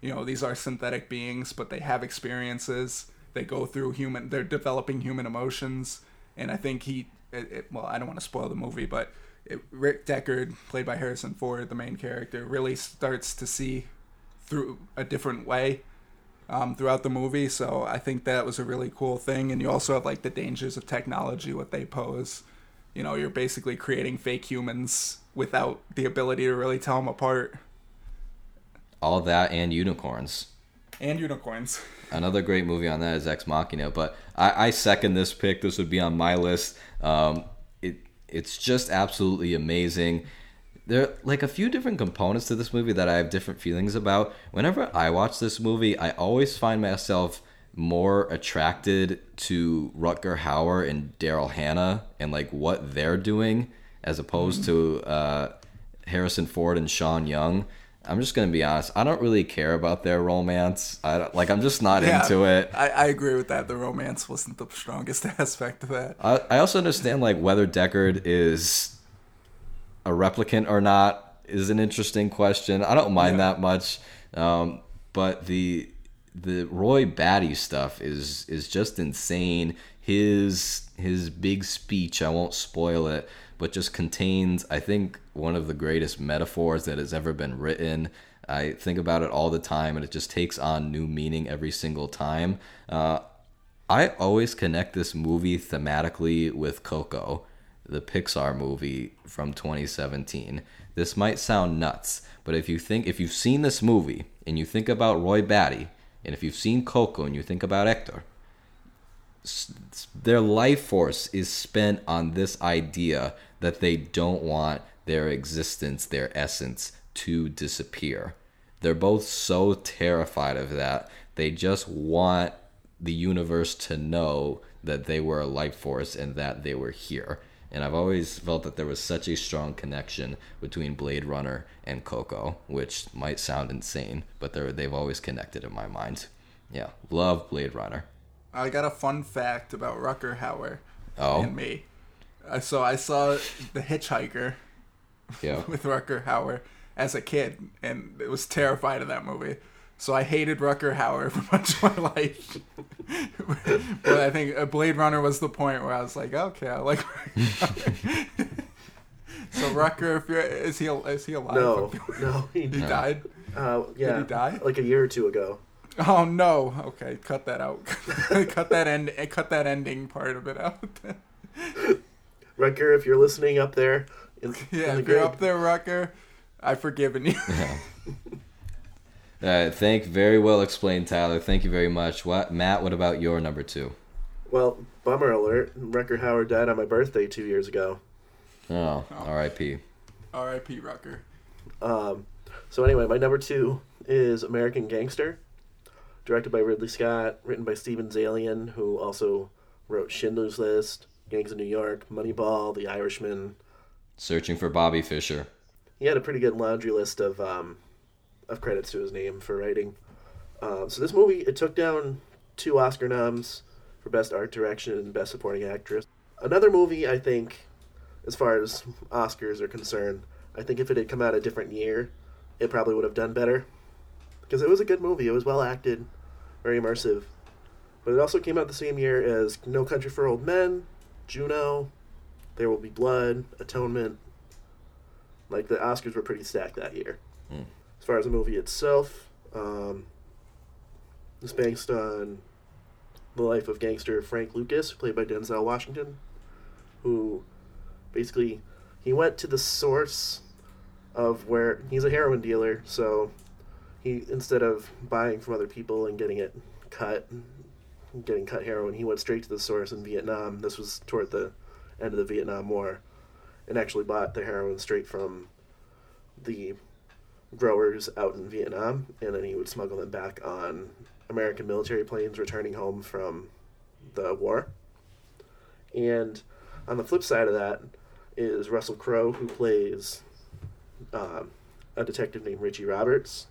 you know these are synthetic beings but they have experiences they go through human they're developing human emotions and i think he it, it, well i don't want to spoil the movie but it, rick deckard played by harrison ford the main character really starts to see through a different way um, throughout the movie so i think that was a really cool thing and you also have like the dangers of technology what they pose you know you're basically creating fake humans without the ability to really tell them apart All that and unicorns. and unicorns Another great movie on that is Ex Machina, but I, I second this pick. This would be on my list. Um, it it's just absolutely amazing. There are like a few different components to this movie that I have different feelings about. Whenever I watch this movie, I always find myself more attracted to Rutger Hauer and Daryl Hannah and like what they're doing as opposed to uh, Harrison Ford and Sean Young. I'm just gonna be honest. I don't really care about their romance. I don't, like. I'm just not Yeah, into it. I, I agree with that. The romance wasn't the strongest aspect of that. I, I also understand like whether Deckard is a replicant or not is an interesting question. I don't mind Yeah. that much, um, but the the Roy Batty stuff is is just insane. His his big speech, I won't spoil it, but just contains I think one of the greatest metaphors that has ever been written. I think about it all the time, and it just takes on new meaning every single time. Uh, I always connect this movie thematically with Coco. The Pixar movie from 2017. This might sound nuts, but if you think if you've seen this movie and you think about Roy Batty, and if you've seen Coco and you think about Hector, their life force is spent on this idea that they don't want their existence, their essence to disappear. They're both so terrified of that. They just want the universe to know that they were a life force and that they were here. And I've always felt that there was such a strong connection between Blade Runner and Coco, which might sound insane, but they're, they've always connected in my mind. Yeah, love Blade Runner. I got a fun fact about Rutger Hauer Oh, and me. Uh, so I saw The Hitchhiker yeah. with Rutger Hauer as a kid and it was terrified of that movie. So I hated Rutger Hauer for much of my life. but I think uh, Blade Runner was the point where I was like, okay, I like Rutger so Rutger, if you're, is he is he alive? No, no, he, he died. uh, yeah, Did he die? like a year or two ago. Oh no! Okay, cut that out. cut that end. Cut that ending part of it out. Rutger, if you're listening up there, in, yeah, in the if you're up there, Rutger, I've forgiven you. Uh, thank very well explained, Tyler. Thank you very much. What Matt? What about your number two? Well, bummer alert. Rutger Hauer died on my birthday two years ago. Oh, R.I.P. R.I.P. Rutger. Um, so anyway, my number two is American Gangster, directed by Ridley Scott, written by Steven Zaillian, who also wrote Schindler's List, Gangs of New York, Moneyball, The Irishman. Searching for Bobby Fischer. He had a pretty good laundry list of um, of credits to his name for writing. Um, so this movie it took down two Oscar noms for Best Art Direction and Best Supporting Actress. Another movie I think, as far as Oscars are concerned, I think if it had come out a different year, it probably would have done better. Because it was a good movie. It was well acted, very immersive. But it also came out the same year as No Country for Old Men, Juno, There Will Be Blood, Atonement. Like the Oscars were pretty stacked that year. Hmm. As far as the movie itself, um, it's based on the life of gangster Frank Lucas, played by Denzel Washington, who basically he went to the source of where he's a heroin dealer, so he instead of buying from other people and getting it cut, getting cut heroin, he went straight to the source in Vietnam. This was toward the end of the Vietnam War, and actually bought the heroin straight from the growers out in Vietnam, and then he would smuggle them back on American military planes returning home from the war. And on the flip side of that is Russell Crowe, who plays um, a detective named Richie Roberts,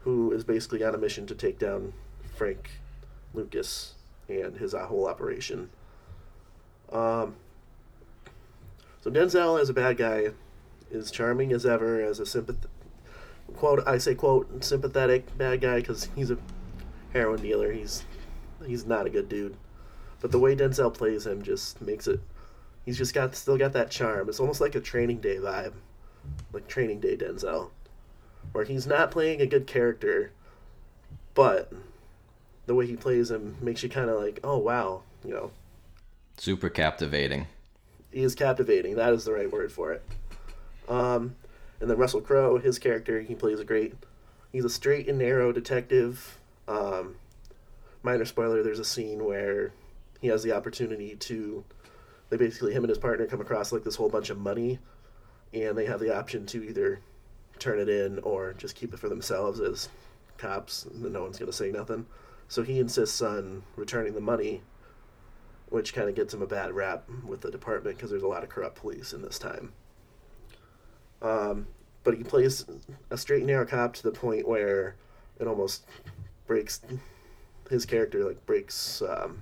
who is basically on a mission to take down Frank Lucas and his uh, whole operation. Um, so Denzel as a bad guy is charming as ever as a sympath quote I say quote sympathetic bad guy because he's a heroin dealer. He's he's not a good dude, but the way Denzel plays him just makes it. He's just got still got that charm. It's almost like a Training Day vibe, like Training Day Denzel, where he's not playing a good character, but the way he plays him makes you kind of like, oh wow, you know, Super captivating. he is captivating. That is the right word for it. Um, and then Russell Crowe, his character, he plays a great. He's a straight and narrow detective. Um, minor spoiler: there's a scene where he has the opportunity to. They basically him and his partner come across like this whole bunch of money, and they have the option to either turn it in or just keep it for themselves as cops. And no one's gonna say nothing. So he insists on returning the money which kind of gets him a bad rap with the department because there's a lot of corrupt police in this time. Um, but he plays a straight narrow cop to the point where it almost breaks his character like breaks um,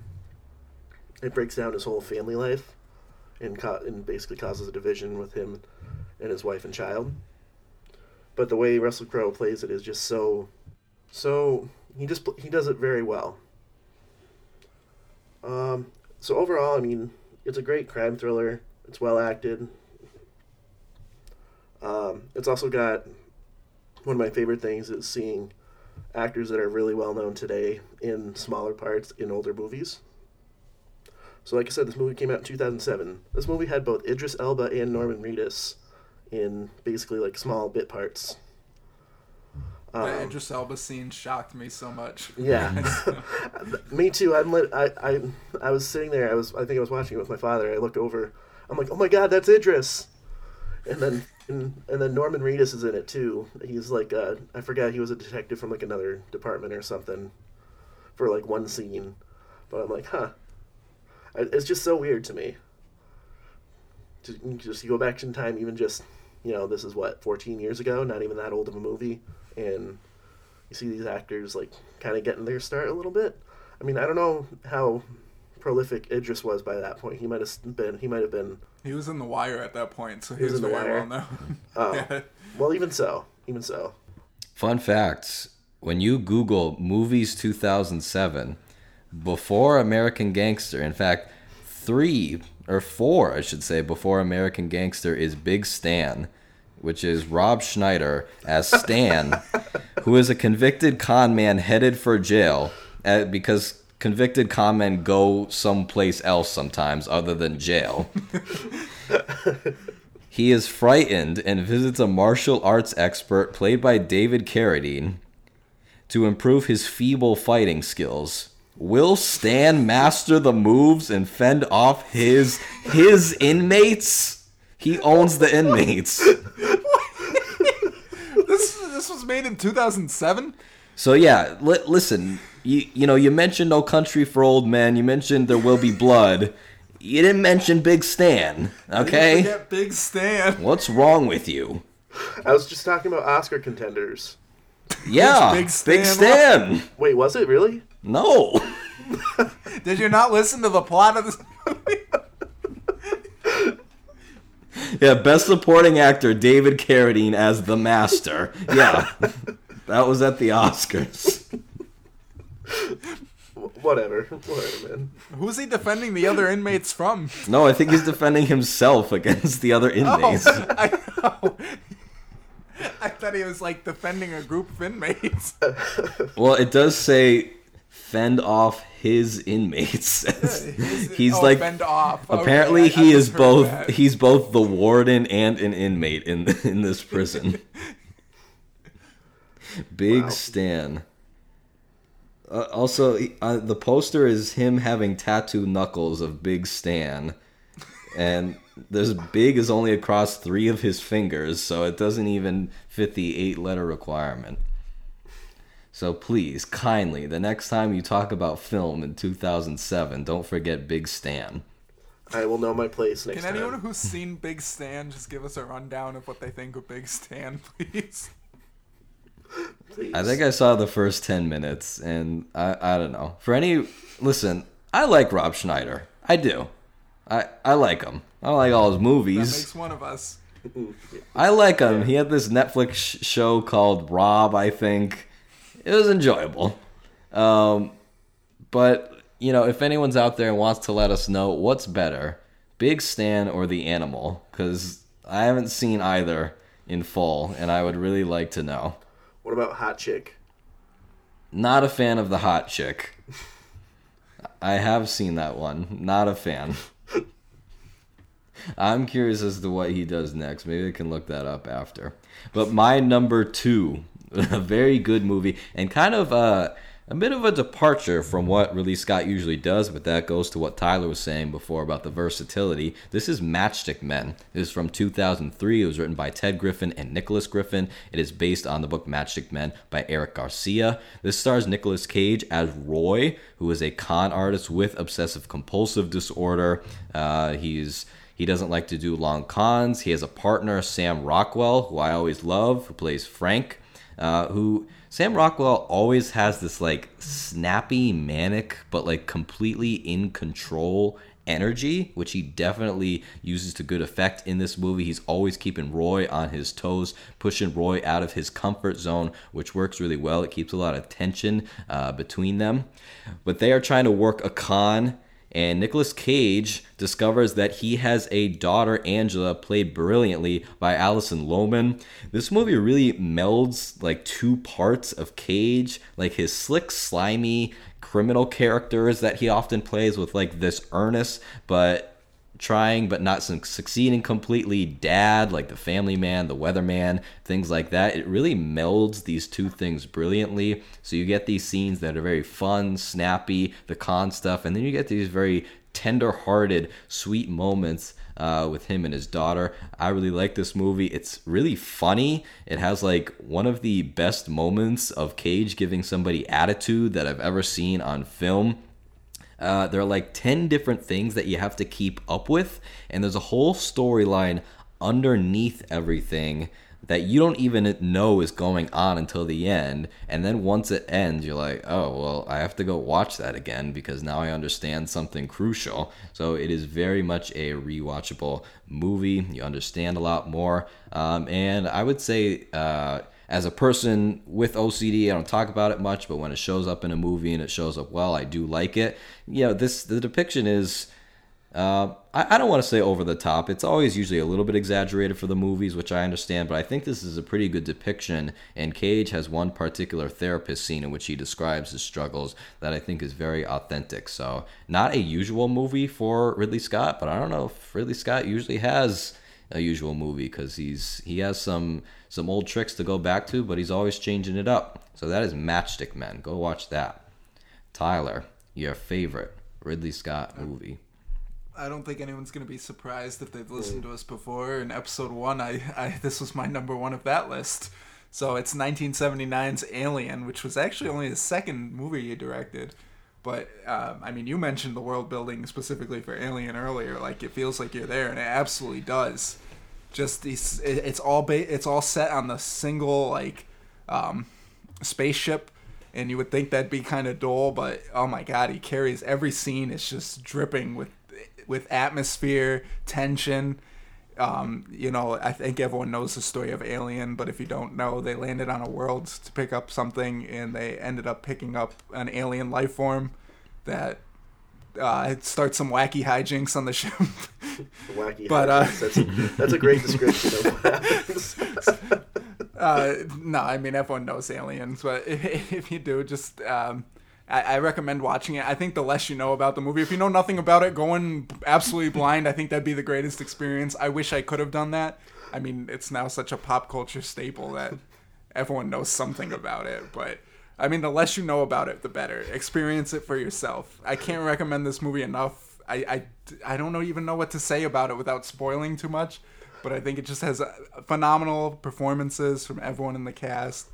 it breaks down his whole family life and co- and basically causes a division with him and his wife and child. But the way Russell Crowe plays it is just so so he just he does it very well. Um, so overall, I mean, it's a great crime thriller. It's well acted. Um, it's also got one of my favorite things is seeing actors that are really well known today in smaller parts in older movies. So, like I said, this movie came out in 2007. This movie had both Idris Elba and Norman Reedus in basically like small bit parts. the Idris Elba scene shocked me so much. Yeah, me too. I'm lit, I, I I was sitting there. I was I think I was watching it with my father. I looked over. I'm like, oh my god, that's Idris. And then and, and then Norman Reedus is in it too. He's like uh, I forgot he was a detective from like another department or something for like one scene. But I'm like, huh. I, it's just so weird to me. Just, just you go back in time, even just you know, this is what 14 years ago. Not even that old of a movie, and you see these actors like kind of getting their start a little bit. I mean, I don't know how prolific Idris was by that point. He might have been. He might have been. He was in The Wire at that point, so he, was was, in The Wire? well known. Oh, Yeah. well, even so, even so. Fun fact when you Google movies 2007, before American Gangster, in fact, three or four, I should say, before American Gangster is Big Stan, which is Rob Schneider as Stan, who is a convicted con man headed for jail uh, because convicted con go someplace else sometimes other than jail. He is frightened and visits a martial arts expert played by David Carradine to improve his feeble fighting skills. Will Stan master the moves and fend off his his inmates? He owns the inmates. this this was made in 2007. So yeah, li- listen, you you know, you mentioned No Country for Old Men, you mentioned There Will Be Blood. You didn't mention Big Stan, okay? Forget Big Stan. What's wrong with you? I was just talking about Oscar contenders. Yeah, Big Big Stan Stan. Wait, was it really? No. Did you not listen to the plot of this movie? Yeah, best supporting actor David Carradine as the Master. Yeah, that was at the Oscars. Wh- Whatever, whatever, man. Who's he defending the other inmates from? No, I think he's defending himself against the other Oh, inmates. I know. I thought he was like defending a group of inmates. Well, it does say fend off his inmates. he's oh, like fend off. Okay, apparently I- I he is both that. he's both the warden and an inmate in in this prison. Big Wow. Stan. Uh, also, he- uh, the poster is him having tattoo knuckles of Big Stan, and there's big is only across three of his fingers, so it doesn't even fit the eight letter requirement. So please, kindly, the next time you talk about film in 2007, don't forget Big Stan. I will know my place next time. Can anyone time. who's seen Big Stan just give us a rundown of what they think of Big Stan, please? Please. I think I saw the first 10 minutes, and I, I don't know. For any, listen, I like Rob Schneider. I do. I, I like him. I don't like all his That movies. makes one of us. I like him. He had this Netflix show called Rob, I think. It was enjoyable. Um, but, you know, if anyone's out there and wants to let us know what's better, Big Stan or The Animal, because I haven't seen either in full, and I would really like to know. What about Hot Chick? Not a fan of the hot chick. I have seen that one. Not a fan. I'm curious as to what he does next. Maybe I can look that up after. But my number two, a very good movie, and kind of uh, a bit of a departure from what Ridley Scott usually does, but that goes to what Tyler was saying before about the versatility. This is Matchstick Men. It is from 2003. It was written by Ted Griffin and Nicholas Griffin. It is based on the book Matchstick Men by Eric Garcia. This stars Nicolas Cage as Roy, who is a con artist with obsessive compulsive disorder. Uh, he's he doesn't like to do long cons. He has a partner, Sam Rockwell, who I always love, who plays Frank. Uh, who Sam Rockwell always has this like snappy, manic, but like completely in control energy, which he definitely uses to good effect in this movie. He's always keeping Roy on his toes, pushing Roy out of his comfort zone, which works really well. It keeps a lot of tension uh, between them. But they are trying to work a con and Nicolas Cage discovers that he has a daughter, Angela, played brilliantly by Alison Lohman. This movie really melds like two parts of Cage, like his slick, slimy, criminal characters that he often plays with like this earnest but trying but not succeeding completely. Dad like the family man the weatherman things like that. It really melds these two things brilliantly. So you get these scenes that are very fun snappy the con stuff and then you get these very tender-hearted sweet moments uh, with him and his daughter. I really like this movie. It's really funny. It has like one of the best moments of cage giving somebody attitude that i've ever seen on film uh, there are like 10 different things that you have to keep up with, and there's a whole storyline underneath everything that you don't even know is going on until the end. And then once it ends, you're like, oh, well, I have to go watch that again because now I understand something crucial. So it is very much a rewatchable movie. You understand a lot more. Um, and I would say, uh, as a person with OCD, I don't talk about it much, but when it shows up in a movie and it shows up well, I do like it. You know, this the depiction is. Uh, I, I don't want to say over the top. It's always usually a little bit exaggerated for the movies, which I understand, but I think this is a pretty good depiction. And Cage has one particular therapist scene in which he describes his struggles that I think is very authentic. So, not a usual movie for Ridley Scott, but I don't know if Ridley Scott usually has a usual movie because he's he has some some old tricks to go back to, but he's always changing it up. So that is Matchstick Men. Go watch that. Tyler, your favorite Ridley Scott movie. I don't think anyone's gonna be surprised if they've listened to us before. In episode one, I, I this was my number one of that list. So it's 1979's Alien, which was actually only the second movie he directed. But um, I mean, you mentioned the world building specifically for Alien earlier. Like it feels like you're there, and it absolutely does just these it's all ba- it's all set on the single like um, spaceship and you would think that'd be kind of dull but oh my god he carries every scene it's just dripping with with atmosphere tension. Um, you know i think everyone knows the story of alien but if you don't know they landed on a world to pick up something and they ended up picking up an alien life form that uh, start some wacky hijinks on the ship. wacky but, uh, that's, a, that's a great description of what happens. uh, no, I mean everyone knows aliens, but if, if you do, just um, I, I, recommend watching it. I think the less you know about the movie, if you know nothing about it, going absolutely blind, I think that'd be the greatest experience. I wish I could have done that. I mean, it's now such a pop culture staple that everyone knows something about it, but I mean, the less you know about it, the better. Experience it for yourself. I can't recommend this movie enough. I, I, I don't know, even know what to say about it without spoiling too much, but I think it just has phenomenal performances from everyone in the cast.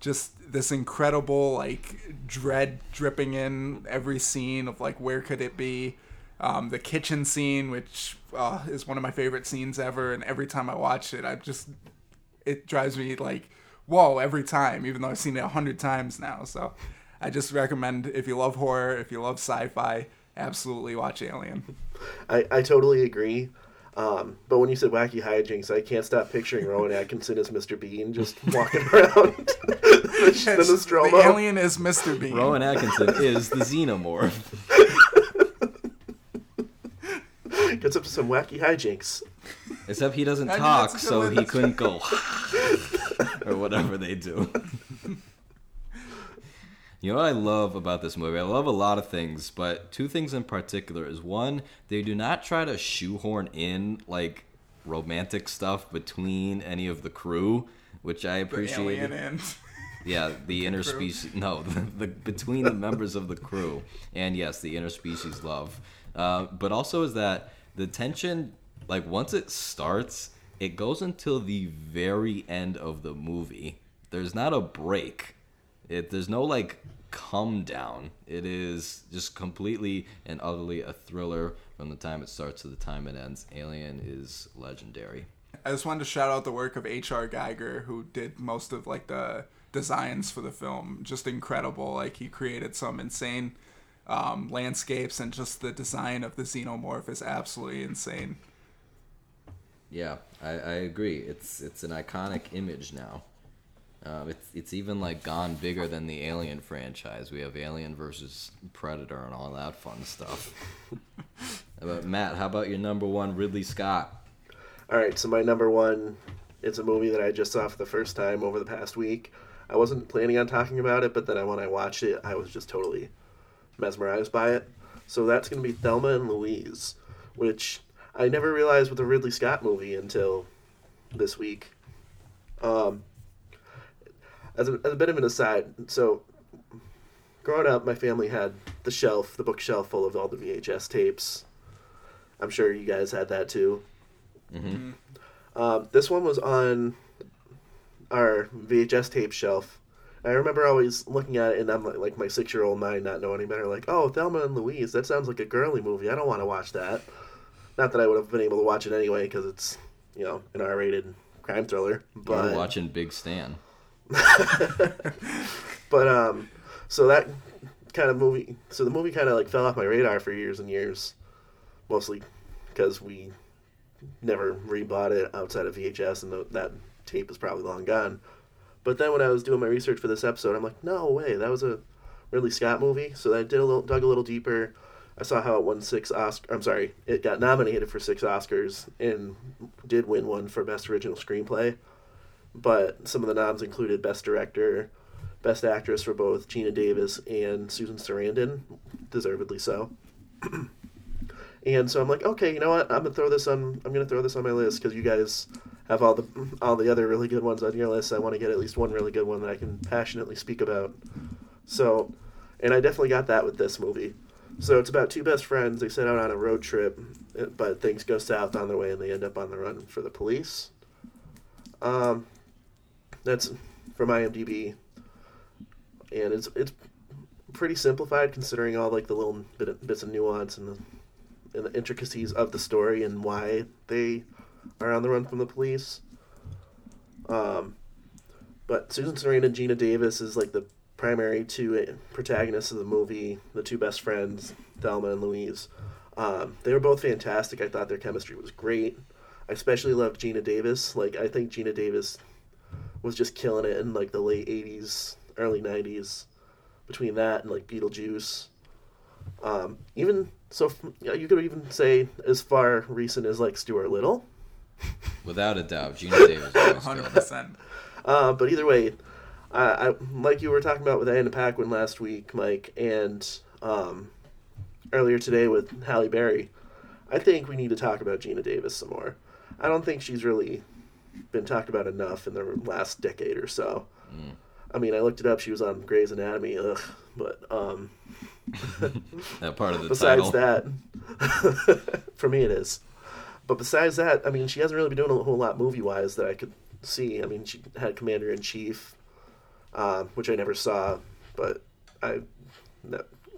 Just this incredible like dread dripping in every scene of like where could it be. Um, the kitchen scene, which uh, is one of my favorite scenes ever, and every time I watch it, I just it drives me like whoa every time, even though I've seen it a hundred times now. So I just recommend if you love horror, if you love sci-fi, absolutely watch Alien. I, I totally agree. Um, but when you said wacky hijinks, I can't stop picturing Rowan Atkinson as Mr. Bean just walking around the, the Nostromo. The alien is Mr. Bean. Rowan Atkinson is the xenomorph. Gets up to some wacky hijinks. Except he doesn't talk, so he couldn't go or whatever they do. You know what I love about this movie? I love a lot of things, but two things in particular is one, they do not try to shoehorn in like romantic stuff between any of the crew, which I appreciate. Yeah, the interspecies. No, the, the, between the members of the crew, and yes, the interspecies love. Uh, but also is that the tension, like once it starts, it goes until the very end of the movie. There's not a break. It there's no like come down. It is just completely and utterly a thriller from the time it starts to the time it ends. Alien is legendary. I just wanted to shout out the work of H.R. Giger, who did most of like the designs for the film. Just incredible. Like he created some insane um, landscapes, and just the design of the xenomorph is absolutely insane. Yeah, I, I agree. It's it's an iconic image now. Uh, it's it's even like gone bigger than the Alien franchise. We have Alien versus Predator and all that fun stuff. but Matt, how about your number one, Ridley Scott? All right, so my number one, it's a movie that I just saw for the first time over the past week. I wasn't planning on talking about it, but then when I watched it, I was just totally mesmerized by it. So that's going to be Thelma and Louise, which I never realized was a Ridley Scott movie until this week. Um, as a, as a bit of an aside, so growing up, my family had the shelf, the bookshelf full of all the VHS tapes. I'm sure you guys had that too. Mm-hmm. Um, this one was on our VHS tape shelf. I remember always looking at it, and I'm like, like my six year old mind not knowing any better, like, oh, Thelma and Louise, that sounds like a girly movie. I don't want to watch that. Not that I would have been able to watch it anyway, because it's, you know, an R rated crime thriller. But We're watching Big Stan. but um, so that kind of movie, so the movie kind of like fell off my radar for years and years, mostly because we never rebought it outside of VHS, and the, that tape is probably long gone. But then when I was doing my research for this episode, I'm like, no way, that was a Ridley Scott movie. So I did a little, dug a little deeper. I saw how it won six Oscar. I'm sorry, it got nominated for six Oscars and did win one for best original screenplay. But some of the noms included best director, best actress for both Geena Davis and Susan Sarandon, deservedly so. and so I'm like, okay, you know what? I'm gonna throw this on. I'm gonna throw this on my list because you guys have all the all the other really good ones on your list. I want to get at least one really good one that I can passionately speak about. So, and I definitely got that with this movie. So it's about two best friends. They set out on a road trip, but things go south on their way, and they end up on the run for the police. Um, that's from IMDb, and it's it's pretty simplified considering all like the little bit of, bits of nuance and the and the intricacies of the story and why they are on the run from the police. Um, but Susan Sarandon and Geena Davis is like the primary two protagonists of the movie, the two best friends, Thelma and Louise. Um, they were both fantastic. I thought their chemistry was great. I especially loved Geena Davis. Like I think Geena Davis was just killing it in like the late '80s, early '90s. Between that and like Beetlejuice, um, even so, you could even say as far recent as like Stuart Little. Without a doubt, Geena Davis. always Hundred good. percent. Uh, but either way, I, I like you were talking about with Anna Paquin last week, Mike, and um, earlier today with Halle Berry. I think we need to talk about Geena Davis some more. I don't think she's really been talked about enough in the last decade or so. I mean, I looked it up. She was on Grey's Anatomy, ugh, but um, That part of the besides title. that, for me it is. But besides that, I mean, she hasn't really been doing a whole lot movie wise that I could see. I mean, she had Commander in Chief, uh, which I never saw, but I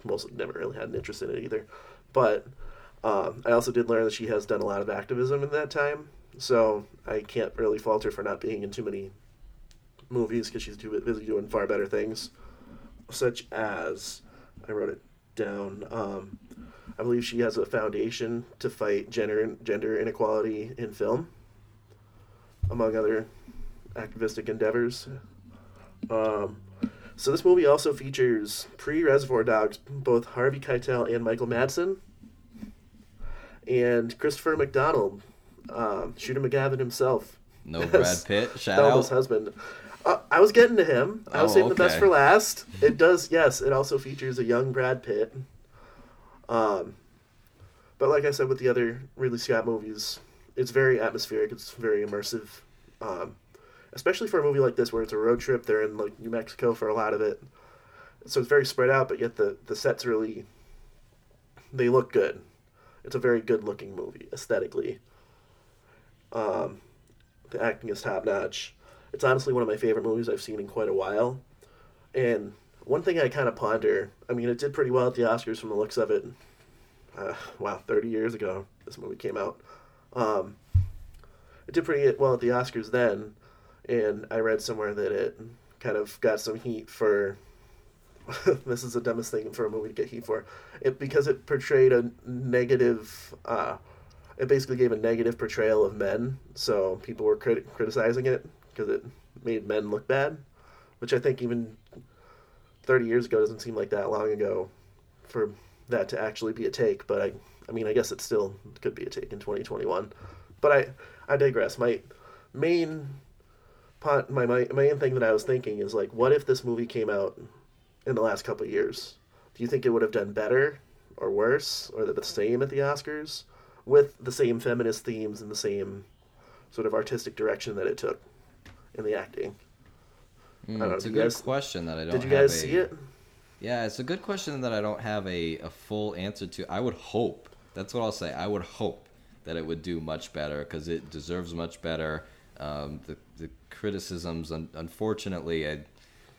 mostly never really had an interest in it either. But um, I also did learn that she has done a lot of activism in that time, so I can't really fault her for not being in too many movies because she's too busy doing far better things, such as I wrote it down. Um, I believe she has a foundation to fight gender gender inequality in film, among other activistic endeavors. Um, so this movie also features pre-Reservoir Dogs both Harvey Keitel and Michael Madsen, and Christopher McDonald, um, Shooter McGavin himself. No Brad Pitt. Shout Thelma's out. husband. Uh, I was getting to him. I was Oh, saving the best for last. It does, yes. It also features a young Brad Pitt. Um, but like I said with the other Ridley Scott movies, it's very atmospheric. It's very immersive, um, especially for a movie like this where it's a road trip. They're in like New Mexico for a lot of it, so it's very spread out. But yet the the sets really they look good. It's a very good looking movie aesthetically. Um, the acting is top notch. It's honestly one of my favorite movies I've seen in quite a while. And one thing I kind of ponder, I mean, it did pretty well at the Oscars from the looks of it. Uh, wow, 30 years ago this movie came out. Um, it did pretty well at the Oscars then, and I read somewhere that it kind of got some heat for. this is the dumbest thing for a movie to get heat for, it because it portrayed a negative. Uh, it basically gave a negative portrayal of men, so people were crit- criticizing it because it made men look bad, which I think even 30 years ago doesn't seem like that long ago for that to actually be a take, but I I mean I guess it still could be a take in 2021. But I I digress. My main pot my, my main thing that I was thinking is like what if this movie came out in the last couple of years do you think it would have done better or worse or the same at the Oscars with the same feminist themes and the same sort of artistic direction that it took in the acting? Mm, don't know, it's a good guys- question that I don't Did you have guys a- see it? Yeah, it's a good question that I don't have a, a full answer to. I would hope, that's what I'll say, I would hope that it would do much better because it deserves much better. Um, the, the criticisms, un- unfortunately, I,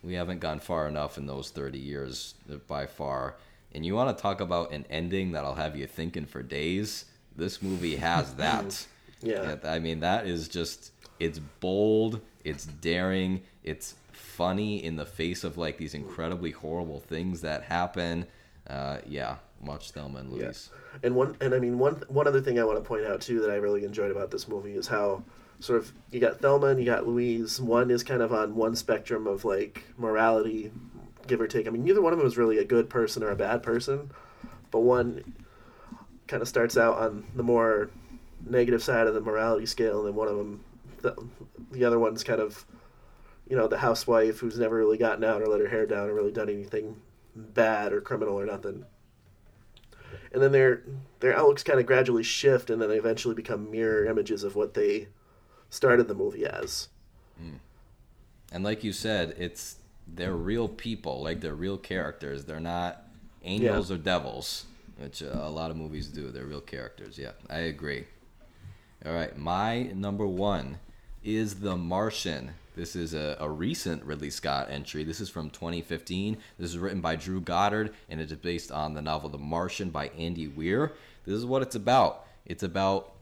we haven't gone far enough in those 30 years uh, by far. And you want to talk about an ending that'll have you thinking for days? This movie has that. Yeah. I mean, that is just, it's bold, it's daring, it's funny in the face of like these incredibly horrible things that happen. Uh, yeah, watch Thelma and Yeah. Louise. And one, and I mean one, one other thing I want to point out too that I really enjoyed about this movie is how sort of you got Thelma and you got Louise. One is kind of on one spectrum of like morality, give or take. I mean, neither one of them is really a good person or a bad person, but one kind of starts out on the more negative side of the morality scale, and then one of them, the, the other one's kind of, you know, the housewife who's never really gotten out or let her hair down or really done anything bad or criminal or nothing and then their their outlooks kind of gradually shift, and then they eventually become mirror images of what they started the movie as. And like you said, it's they're real people, like they're real characters. They're not angels or devils, which uh, a lot of movies do. They're real characters. Yeah, I agree. All right, my number one is The Martian. This is a, a recent Ridley Scott entry. This is from 2015. This is written by Drew Goddard, and it is based on the novel The Martian by Andy Weir. This is what it's about. It's about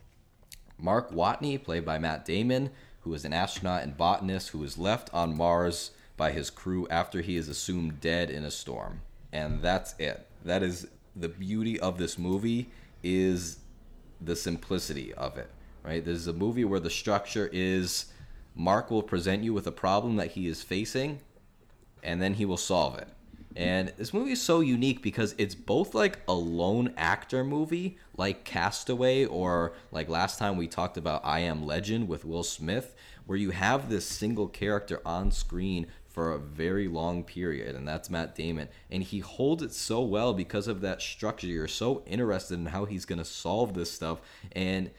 Mark Watney, played by Matt Damon, who is an astronaut and botanist who is left on Mars by his crew after he is assumed dead in a storm. And that's it. That is the beauty of this movie is the simplicity of it. Right? This is a movie where the structure is Mark will present you with a problem that he is facing and then he will solve it. And this movie is so unique because it's both like a lone actor movie, like Castaway, or like last time we talked about I Am Legend with Will Smith, where you have this single character on screen for a very long period, and that's Matt Damon. And he holds it so well because of that structure. You're so interested in how he's going to solve this stuff. And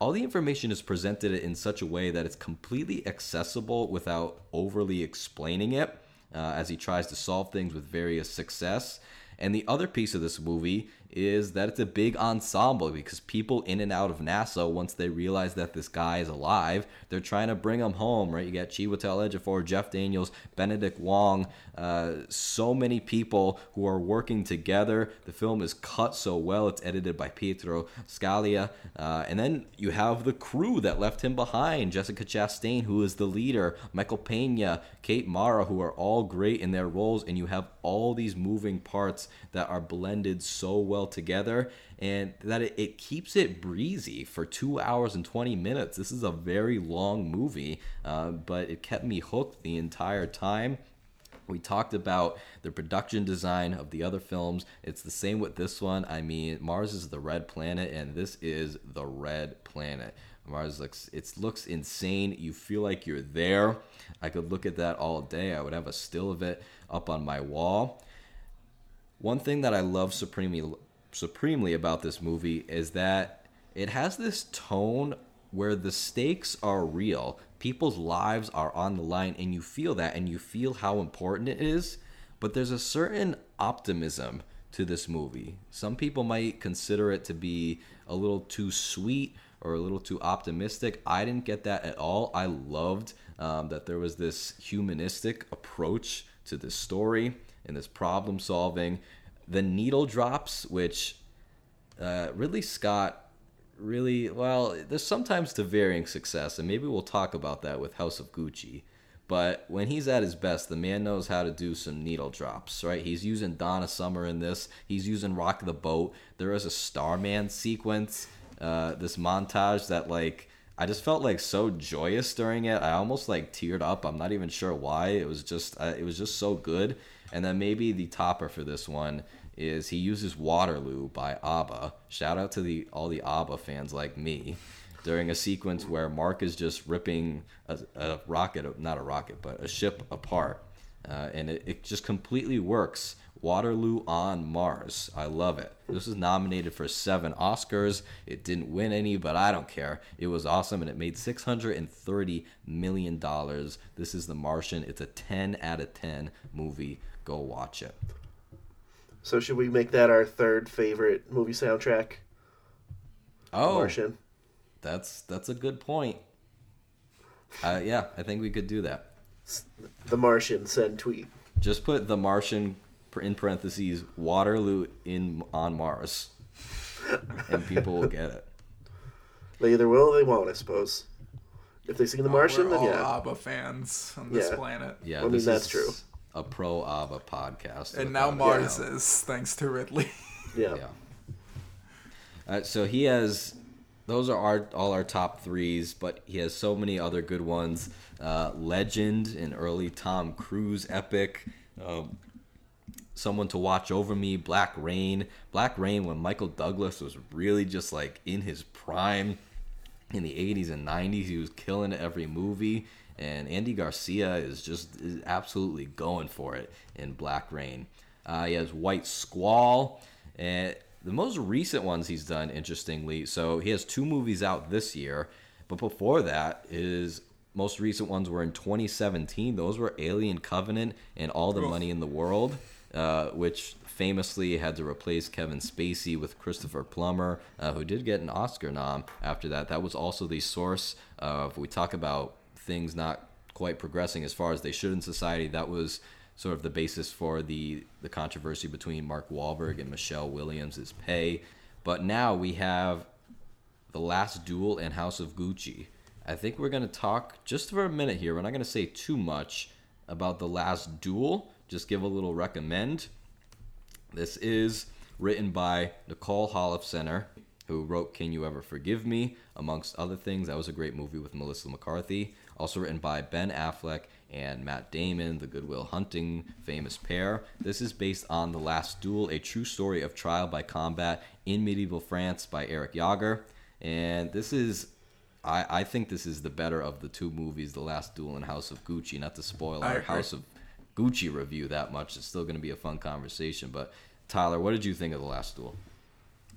all the information is presented in such a way that it's completely accessible without overly explaining it uh, as he tries to solve things with various success. And the other piece of this movie is that it's a big ensemble because people in and out of NASA, once they realize that this guy is alive, they're trying to bring him home, right? You got Chiwetel Ejiofor, Jeff Daniels, Benedict Wong, uh, so many people who are working together. The film is cut so well. It's edited by Pietro Scalia. Uh, and then you have the crew that left him behind. Jessica Chastain, who is the leader, Michael Pena, Kate Mara, who are all great in their roles. And you have all these moving parts that are blended so well together and that it, it keeps it breezy for two hours and 20 minutes. This is a very long movie, uh, but it kept me hooked the entire time. We talked about the production design of the other films. It's the same with this one. I mean, Mars is the red planet, and this is the red planet. Mars looks it looks insane. You feel like you're there. I could look at that all day. I would have a still of it up on my wall. One thing that I love supremely supremely about this movie is that it has this tone where the stakes are real. People's lives are on the line and you feel that and you feel how important it is, but there's a certain optimism to this movie. Some people might consider it to be a little too sweet or a little too optimistic. I didn't get that at all. I loved um, that there was this humanistic approach to this story and this problem solving. The needle drops, which uh, Ridley Scott really well, there's sometimes to varying success, and maybe we'll talk about that with House of Gucci. But when he's at his best, the man knows how to do some needle drops, right? He's using Donna Summer in this. He's using Rock the Boat. There is a Starman sequence, uh, this montage that like I just felt like so joyous during it. I almost like teared up. I'm not even sure why. It was just uh, it was just so good. And then maybe the topper for this one is he uses Waterloo by ABBA. Shout out to the all the ABBA fans like me. During a sequence where Mark is just ripping a, a rocket, not a rocket, but a ship apart, uh, and it, it just completely works Waterloo on Mars. I love it. This was nominated for seven Oscars. It didn't win any, but I don't care. It was awesome and it made $630 million. This is The Martian. It's a 10 out of 10 movie. Go watch it. So should we make that our third favorite movie soundtrack? Oh, Martian. that's that's a good point. Uh, yeah, I think we could do that. The Martian. Send tweet. Just put The Martian in parentheses Waterloo in on Mars, and people will get it. They either will or they won't, I suppose. If they sing The Martian, We're then all yeah. ABBA fans on this Yeah. planet. Yeah, I mean, this that's is true. A pro ABBA podcast, And now without a Mars doubt. is, thanks to Ridley. Yeah. Yeah. Uh, so he has those are our all our top threes, but he has so many other good ones. Uh, Legend, an early Tom Cruise epic. Um, Someone to watch over me. Black Rain. Black Rain when Michael Douglas was really just like in his prime in the 80s and 90s. He was killing every movie. And Andy Garcia is just is absolutely going for it in Black Rain. Uh, he has White Squall. And the most recent ones he's done, interestingly, so he has two movies out this year. But before that, his most recent ones were in 2017. Those were Alien Covenant and All the Oof. Money in the World uh, which famously had to replace Kevin Spacey with Christopher Plummer, uh, who did get an Oscar nom after that. That was also the source of, we talk about things not quite progressing as far as they should in society. That was sort of the basis for the, the controversy between Mark Wahlberg and Michelle Williams' pay. But now we have the Last Duel and House of Gucci. I think we're going to talk just for a minute here. We're not going to say too much about The Last Duel, just give a little recommend. This is written by Nicole Holofcener, who wrote Can You Ever Forgive Me, amongst other things. That was a great movie with Melissa McCarthy. Also written by Ben Affleck and Matt Damon, the Goodwill Hunting famous pair. This is based on The Last Duel, a true story of trial by combat in medieval France by Eric Jager. And this is I, I think this is the better of the two movies, The Last Duel and House of Gucci. Not to spoil our. House of Gucci review that much. It's still going to be a fun conversation. But Tyler, what did you think of The Last Duel?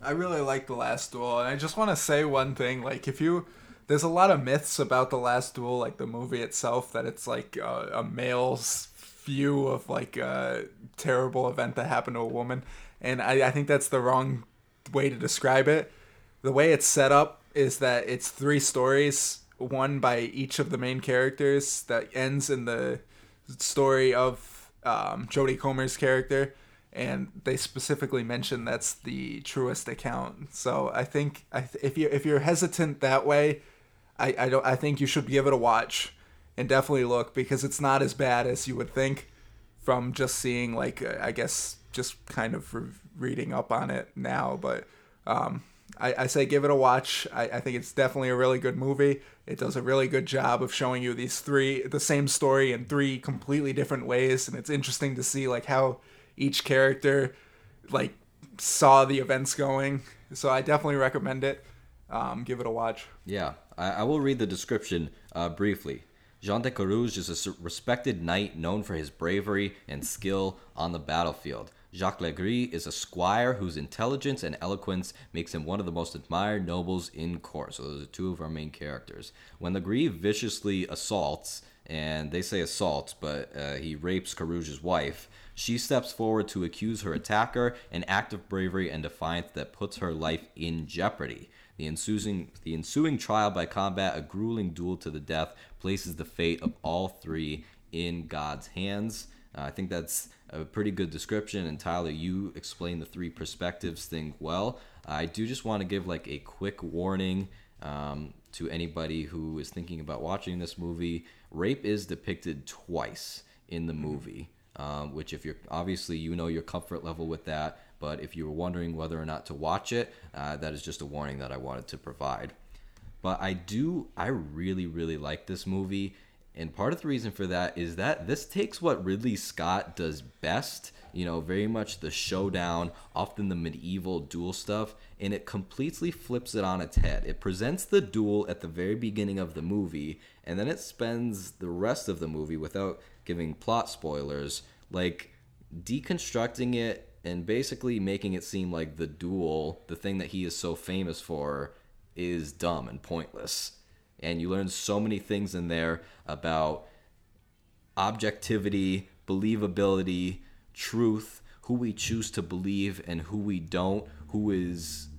I really like the last duel, and I just want to say one thing. Like, if you, there's a lot of myths about the last duel, like the movie itself, that it's like a, a male's view of like a terrible event that happened to a woman, and I, I think that's the wrong way to describe it. The way it's set up is that it's three stories, one by each of the main characters, that ends in the story of um, Jodie Comer's character, and they specifically mention that's the truest account. So I think if you if you're hesitant that way, I, I don't I think you should give it a watch and definitely look because it's not as bad as you would think from just seeing like uh, I guess just kind of re- reading up on it now. But um, I, I say give it a watch. I, I think it's definitely a really good movie. It does a really good job of showing you these three the same story in three completely different ways, and it's interesting to see like how each character like saw the events going. So I definitely recommend it. Um, give it a watch. Yeah, I, I will read the description uh, briefly. Jean de Carouge is a respected knight known for his bravery and skill on the battlefield. Jacques Legris is a squire whose intelligence and eloquence makes him one of the most admired nobles in court. So those are two of our main characters. When Legris viciously assaults, and they say assaults, but uh, he rapes Carouge's wife, she steps forward to accuse her attacker, an act of bravery and defiance that puts her life in jeopardy. The ensuing, the ensuing trial by combat, a grueling duel to the death, places the fate of all three in God's hands. Uh, I think that's a pretty good description. And Tyler, you explained the three perspectives thing well. I do just want to give like a quick warning um, to anybody who is thinking about watching this movie. Rape is depicted twice in the movie, um, which if you're obviously you know your comfort level with that. But if you were wondering whether or not to watch it, uh, that is just a warning that I wanted to provide. But I do, I really, really like this movie. And part of the reason for that is that this takes what Ridley Scott does best, you know, very much the showdown, often the medieval duel stuff, and it completely flips it on its head. It presents the duel at the very beginning of the movie, and then it spends the rest of the movie without giving plot spoilers, like deconstructing it and basically making it seem like the duel, the thing that he is so famous for, is dumb and pointless. And you learn so many things in there about objectivity, believability, truth, who we choose to believe and who we don't, who is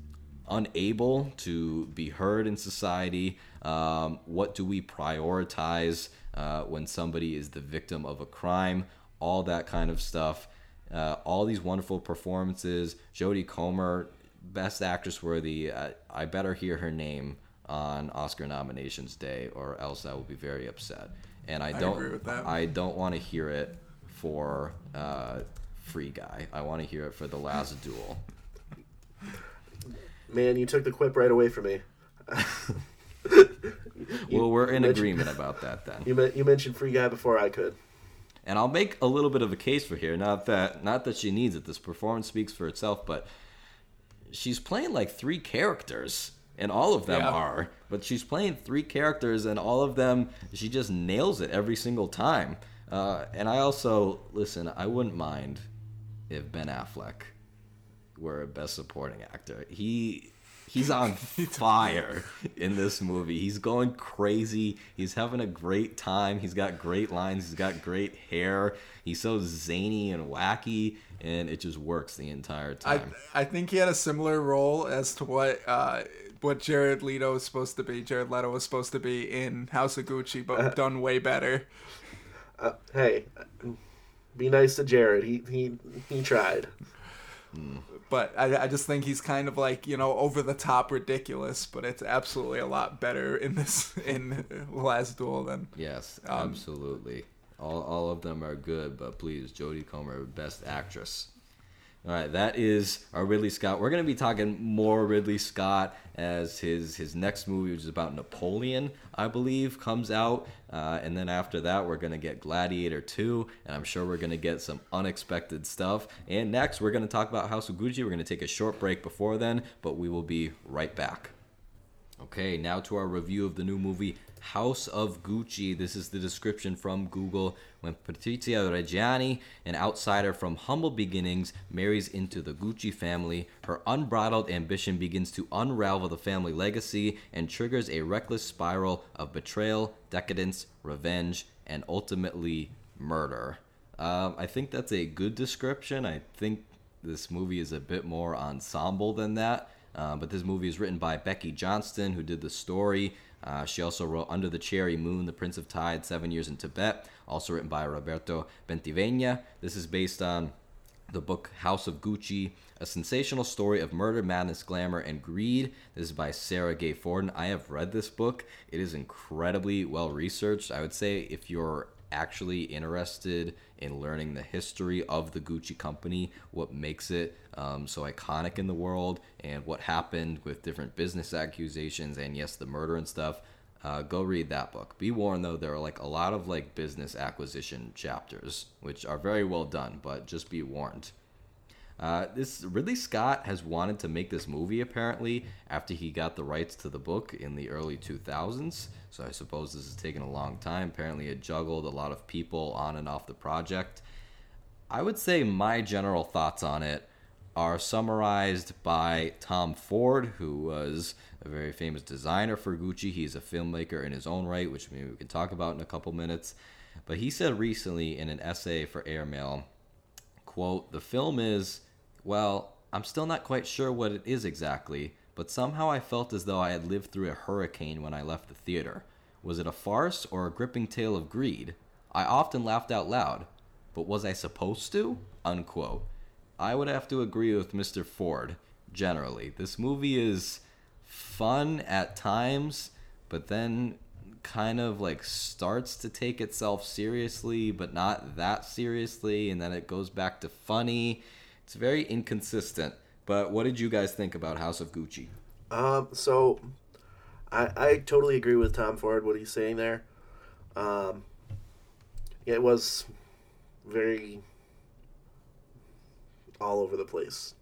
unable to be heard in society. Um, what do we prioritize uh, when somebody is the victim of a crime? All that kind of stuff. Uh, all these wonderful performances. Jodie Comer, best actress worthy. Uh, I better hear her name on Oscar nominations day, or else I will be very upset. And I I don't. agree with that. I don't want to hear it for uh, Free Guy. I want to hear it for The Last Duel. Man, you took the quip right away from me. well, we're in agreement about that then. You you mentioned Free Guy before I could. And I'll make a little bit of a case for here. Not that not that she needs it. This performance speaks for itself, but she's playing like three characters, and all of them Yeah. are. But she's playing three characters, and all of them she just nails it every single time. Uh, and I also listen. I wouldn't mind if Ben Affleck were a best supporting actor. He he's on fire in this movie. He's going crazy. He's having a great time. He's got great lines. He's got great hair. He's so zany and wacky, and it just works the entire time. I I think he had a similar role as to what uh, what Jared Leto was supposed to be. Jared Leto was supposed to be in House of Gucci, but done way better. Uh, hey, be nice to Jared. He he he tried. But I, I just think he's kind of like you know over the top ridiculous, but it's absolutely a lot better in this in Last Duel than yes, Um, absolutely. All, all of them are good, but please, Jodie Comer, best actress. All right, that is our Ridley Scott. We're going to be talking more Ridley Scott as his his next movie, which is about Napoleon, I believe, comes out, uh, and then after that, we're going to get Gladiator 2, and I'm sure we're going to get some unexpected stuff. And next, we're going to talk about House of Gucci. We're going to take a short break before then, but we will be right back. Okay, now to our review of the new movie House of Gucci. This is the description from Google. When Patrizia Reggiani, an outsider from humble beginnings, marries into the Gucci family, her unbridled ambition begins to unravel the family legacy and triggers a reckless spiral of betrayal, decadence, revenge, and ultimately murder. Um, I think that's a good description. I think this movie is a bit more ensemble than that. Uh, but this movie is written by Becky Johnston, who did the story. Uh, she also wrote Under the Cherry Moon, The Prince of Tide, Seven Years in Tibet, also written by Roberto Bentivegna. This is based on the book House of Gucci, a sensational story of murder, madness, glamour, and greed. This is by Sara Gay Forden. I have read this book. It is incredibly well researched. I would say if you're actually interested in learning the history of the Gucci company, what makes it um, so iconic in the world, and what happened with different business accusations, and yes, the murder and stuff. Uh, go read that book. Be warned though, there are like a lot of like business acquisition chapters, which are very well done, but just be warned. Uh, this Ridley Scott has wanted to make this movie apparently after he got the rights to the book in the early 2000s. So I suppose this has taken a long time. Apparently, it juggled a lot of people on and off the project. I would say my general thoughts on it are summarized by Tom Ford, who was a very famous designer for Gucci. He's a filmmaker in his own right, which maybe we can talk about in a couple minutes. But he said recently in an essay for Airmail, quote, the film is, well, I'm still not quite sure what it is exactly, but somehow I felt as though I had lived through a hurricane when I left the theater. Was it a farce or a gripping tale of greed? I often laughed out loud, but was I supposed to? Unquote. I would have to agree with Mr. Ford, generally. This movie is fun at times, but then kind of like starts to take itself seriously, but not that seriously, and then it goes back to funny. It's very inconsistent. But what did you guys think about House of Gucci? Um, so I I totally agree with Tom Ford what he's saying there. Um, it was very all over the place.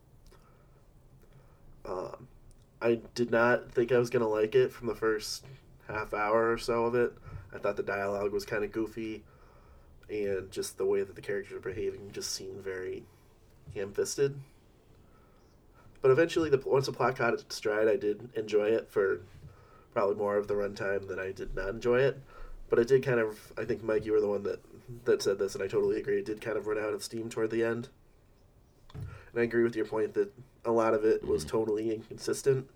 Um, I did not think I was gonna like it from the first half hour or so of it. I thought the dialogue was kind of goofy. and just the way that the characters are behaving just seemed very ham-fisted. But eventually, the once the plot caught its stride, I did enjoy it for probably more of the runtime than I did not enjoy it. But it did kind of. I think Mike, you were the one that that said this, and I totally agree. It did kind of run out of steam toward the end. And I agree with your point that a lot of it was totally inconsistent,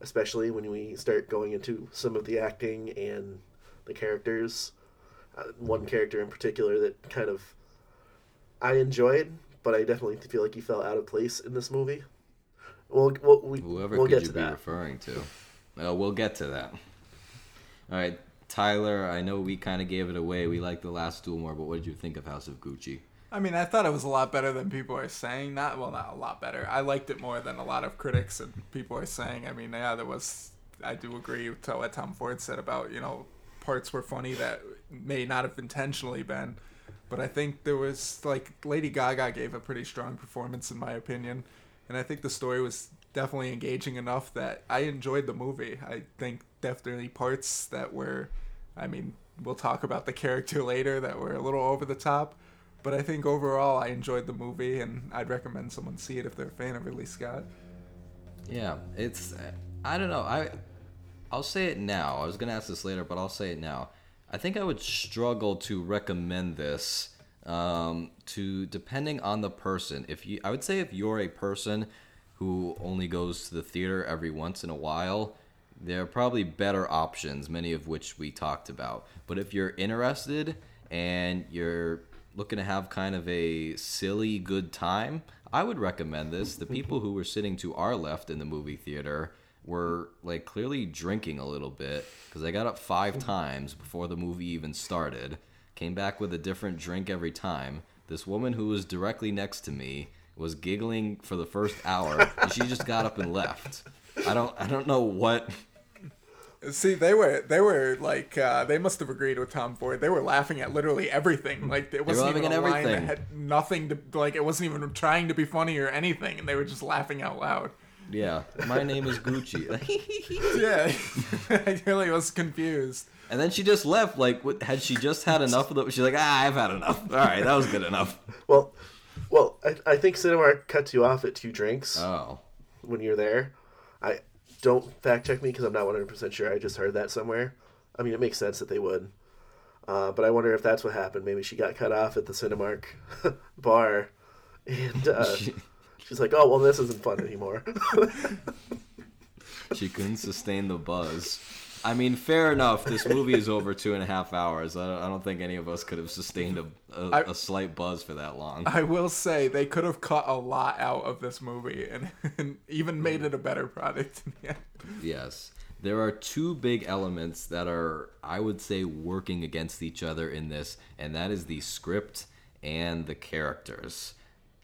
especially when we start going into some of the acting and the characters. Uh, one character in particular that kind of I enjoyed, but I definitely feel like he fell out of place in this movie. We'll, we'll, we, Whoever we'll could get you to be that. referring to? Uh, we'll get to that. All right, Tyler. I know we kind of gave it away. We liked the last duel more, but what did you think of House of Gucci? I mean, I thought it was a lot better than people are saying. Not well, not a lot better. I liked it more than a lot of critics and people are saying. I mean, yeah, there was. I do agree with what Tom Ford said about you know parts were funny that may not have intentionally been, but I think there was like Lady Gaga gave a pretty strong performance in my opinion, and I think the story was definitely engaging enough that I enjoyed the movie. I think definitely parts that were, I mean, we'll talk about the character later that were a little over the top. But I think overall, I enjoyed the movie, and I'd recommend someone see it if they're a fan of Ridley Scott. Yeah, it's I don't know. I I'll say it now. I was gonna ask this later, but I'll say it now. I think I would struggle to recommend this um, to depending on the person. If you, I would say if you're a person who only goes to the theater every once in a while, there are probably better options, many of which we talked about. But if you're interested and you're looking to have kind of a silly good time, I would recommend this. The people who were sitting to our left in the movie theater were like clearly drinking a little bit because they got up five times before the movie even started, came back with a different drink every time. This woman who was directly next to me was giggling for the first hour and she just got up and left. I don't I don't know what See, they were they were like uh, they must have agreed with Tom Ford. They were laughing at literally everything. Like it wasn't even a at line that had nothing to like. It wasn't even trying to be funny or anything, and they were just laughing out loud. Yeah, my name is Gucci. Yeah, I really was confused. and then she just left. Like, what, had she just had enough of the? She's like, ah, I've had enough. All right, that was good enough. Well, well, I, I think Cinemark cuts you off at two drinks Oh, when you're there. I don't fact check me because I'm not 100 percent sure. I just heard that somewhere. I mean, it makes sense that they would. Uh, but I wonder if that's what happened. Maybe she got cut off at the Cinemark bar, and uh, she's like, "Oh well, this isn't fun anymore." she couldn't sustain the buzz. I mean, fair enough. This movie is over two and a half hours. I don't, I don't think any of us could have sustained a, a, I- a slight buzz for that long. I will say they could have cut a lot out of this movie and, and even mm. made it a better product. Yeah. Yes. There are two big elements that are, I would say, working against each other in this, and that is the script and the characters.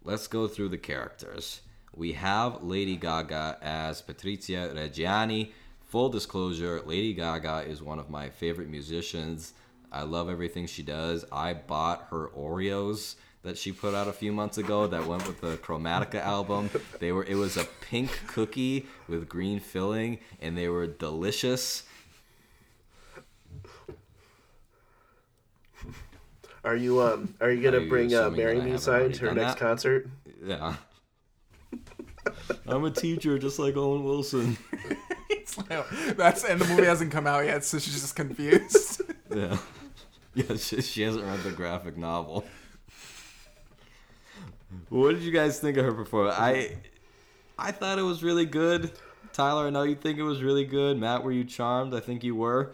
Let's go through the characters. We have Lady Gaga as Patrizia Reggiani. Full disclosure Lady Gaga is one of my favorite musicians. I love everything she does. I bought her Oreos that she put out a few months ago that went with the Chromatica album. They were it was a pink cookie with green filling and they were delicious. Are you um Are you gonna Are you bring uh, assuming "Marry Me" haven't sign to her next that? concert? Yeah. I'm a teacher just like Owen Wilson. Like- that's and the movie hasn't come out yet, so she's just confused. Yeah. Yeah, she, she hasn't read the graphic novel. What did you guys think of her performance? I I thought it was really good. Tyler, I know you think it was really good. Matt, were you charmed? I think you were.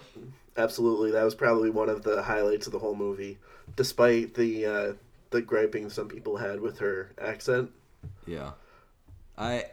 Absolutely, that was probably one of the highlights of the whole movie, despite the uh, the griping some people had with her accent. Yeah. I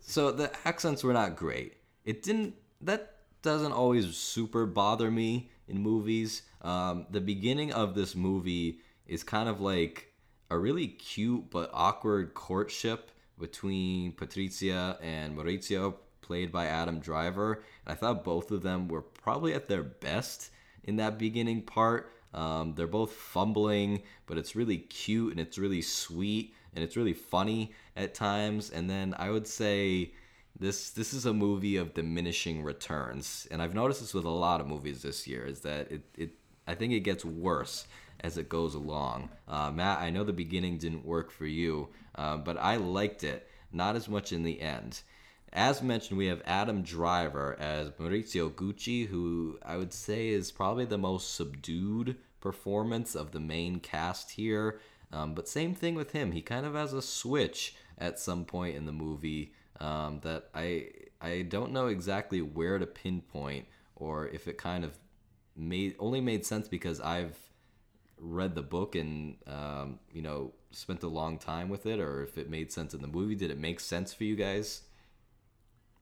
so the accents were not great. It didn't that doesn't always super bother me in movies. Um, the beginning of this movie is kind of like a really cute but awkward courtship between Patrizia and Maurizio, played by Adam Driver. And I thought both of them were probably at their best in that beginning part. Um, they're both fumbling, but it's really cute and it's really sweet and it's really funny at times. And then I would say this this is a movie of diminishing returns, and I've noticed this with a lot of movies this year. Is that it it I think it gets worse as it goes along. Uh, Matt, I know the beginning didn't work for you, uh, but I liked it. Not as much in the end. As mentioned, we have Adam Driver as Maurizio Gucci, who I would say is probably the most subdued performance of the main cast here. Um, but same thing with him. He kind of has a switch at some point in the movie um, that I I don't know exactly where to pinpoint or if it kind of made only made sense because I've read the book and um, you know spent a long time with it, or if it made sense in the movie. Did it make sense for you guys?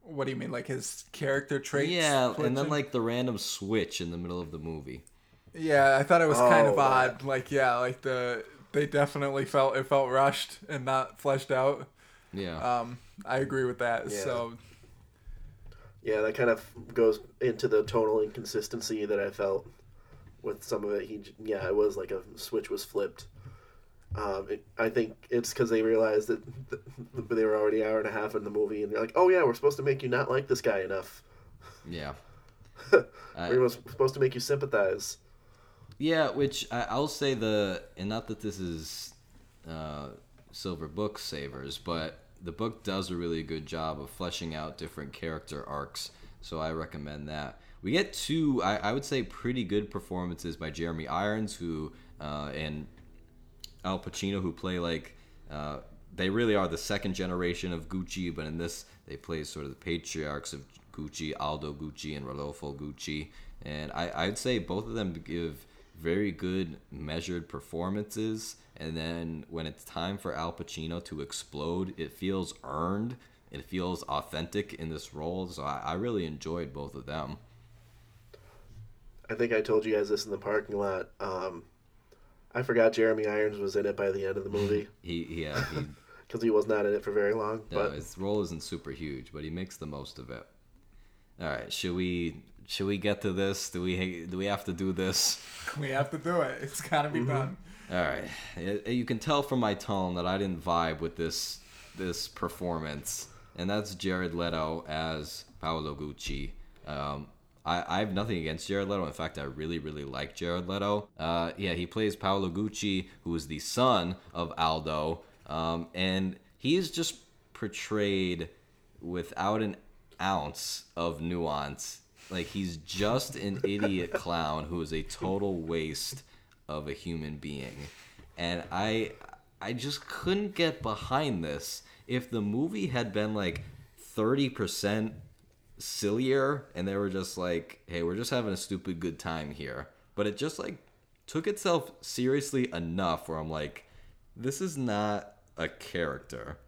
What do you mean, like his character traits? Yeah, and then like the random switch in the middle of the movie. Yeah, I thought it was kind of Oh, odd. Like, yeah, like the they definitely felt it felt rushed and not fleshed out. Yeah. Um, I agree with that. Yeah. So Yeah, that kind of goes into the tonal inconsistency that I felt with some of it. He, yeah, it was like a switch was flipped. Um, it, I think it's because they realized that th- they were already an hour and a half in the movie, and they're like, "Oh yeah, we're supposed to make you not like this guy enough. yeah. We're supposed to make you sympathize." Yeah, which I, I'll say the and not that this is uh, Silver Book Savers, but the book does a really good job of fleshing out different character arcs. So I recommend that. We get two, I, I would say, pretty good performances by Jeremy Irons, who uh, and Al Pacino, who play like uh, they really are the second generation of Gucci, but in this they play sort of the patriarchs of Gucci, Aldo Gucci and Rodolfo Gucci, and I, I'd say both of them give very good measured performances. And then when it's time for Al Pacino to explode, it feels earned. It feels authentic in this role. So I, I really enjoyed both of them. I think I told you guys this in the parking lot. Um, I forgot Jeremy Irons was in it by the end of the movie He, he yeah, he, because he was not in it for very long. No, But his role isn't super huge, but he makes the most of it. All right, should we should we get to this? Do we do we have to do this? we have to do it. It's got to be done. All right, you can tell from my tone that I didn't vibe with this this performance, and that's Jared Leto as Paolo Gucci. Um, I, I have nothing against Jared Leto. In fact, I really, really like Jared Leto. Uh, yeah, he plays Paolo Gucci, who is the son of Aldo, um, and he is just portrayed without an ounce of nuance. Like he's just an idiot clown who is a total waste of a human being. And I I just couldn't get behind this. If the movie had been like 30% sillier and they were just like, "Hey, we're just having a stupid good time here." But it just like took itself seriously enough where I'm like, this is not a character.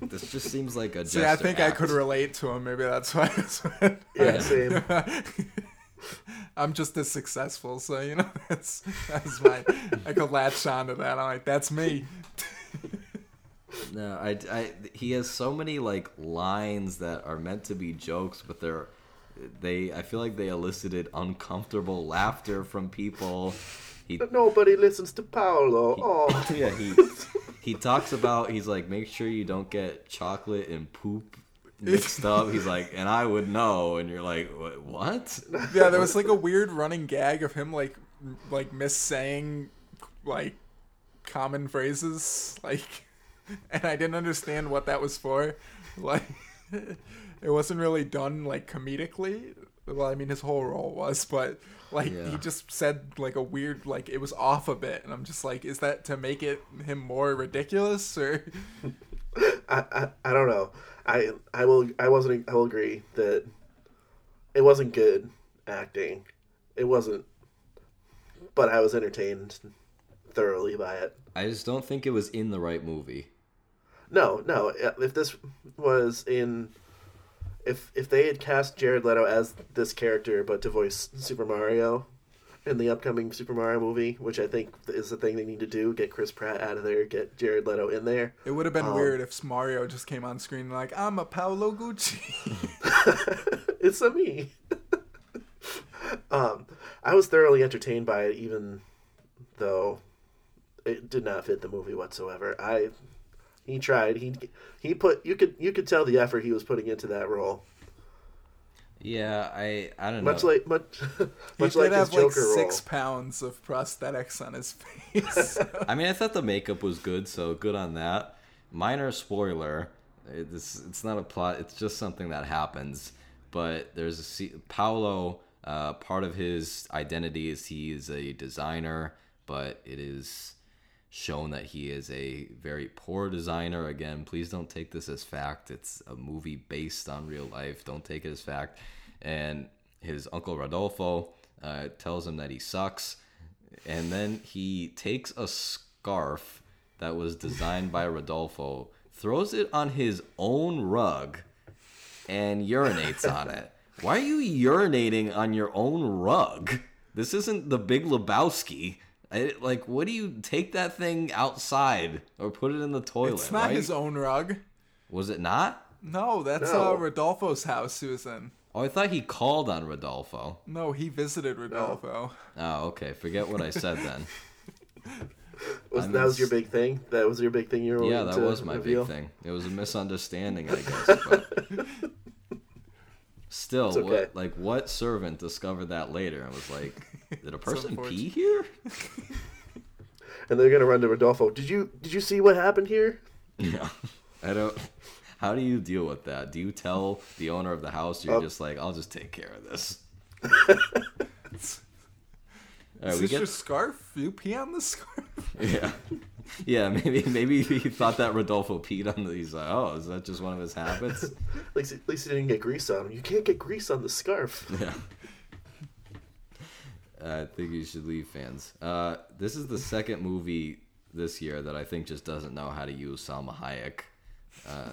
this just seems like a See, I just think I could relate to him. Maybe that's why. That's why yeah, same. I'm just as successful, so you know that's that's my. I could latch onto that. I'm like, that's me. No, I, I, he has so many like lines that are meant to be jokes, but they're, they, I feel like they elicited uncomfortable laughter from people. He, But nobody listens to Paolo. Oh, yeah, he, he talks about, he's like, make sure you don't get chocolate and poop mixed up. He's like, and I would know, and you're like, "What- what? Yeah, there was like a weird running gag of him like like missaying like common phrases like and I didn't understand what that was for. Like it wasn't really done like comedically. Well, I mean his whole role was, but like Yeah. he just said like a weird like it was off a bit and I'm just like is that to make it him more ridiculous or I, I, I don't know. I I will I wasn't I will agree that it wasn't good acting. It wasn't, but I was entertained thoroughly by it. I just don't think it was in the right movie. No, no. If this was in, if if they had cast Jared Leto as this character, but to voice Super Mario in the upcoming Super Mario movie, which I think is the thing they need to do, get Chris Pratt out of there, get Jared Leto in there. it would have been Um, weird if Mario just came on screen like I'm a Paolo Gucci. it's a me. um, I was thoroughly entertained by it, even though it did not fit the movie whatsoever. I he tried. He he put you could you could tell the effort he was putting into that role. Yeah, I I don't know. Much like much He much did like his have like Joker role. six pounds of prosthetics on his face. I mean, I thought the makeup was good, so good on that. Minor spoiler. It's it's not a plot. It's just something that happens. But there's a Paolo. Uh, part of his identity is he is a designer, but it is shown that he is a very poor designer. Again, please don't take this as fact. It's a movie based on real life. Don't take it as fact. And his uncle Rodolfo uh, tells him that he sucks. And then he takes a scarf that was designed by Rodolfo, throws it on his own rug, and urinates on it. Why are you urinating on your own rug? This isn't the Big Lebowski. I, like, what do you take that thing outside or put it in the toilet? it's not right? his own rug. Was it not? No, that's No. uh, Rodolfo's house he was in. Oh, I thought he called on Rodolfo. No, he visited Rodolfo. Oh, okay. Forget what I said then. Was, I that was your big thing. That was your big thing. You were yeah, wanting that to was my reveal? big thing. It was a misunderstanding, I guess. But still, okay. what, like, what servant discovered that later and was like, "Did a person pee here?" And they're gonna run to Rodolfo. Did you did you see what happened here? Yeah, I don't. How do you deal with that? Do you tell the owner of the house? You're Oh. just like, "I'll just take care of this." All Is we this get your scarf? You pee on the scarf? Yeah. Yeah, maybe maybe he thought that Rodolfo peed on the. He's like, oh, is that just one of his habits? At least, at least he didn't get grease on him. You can't get grease on the scarf. Yeah. I think you should leave fans. Uh, this is the second movie this year that I think just doesn't know how to use Salma Hayek. Uh,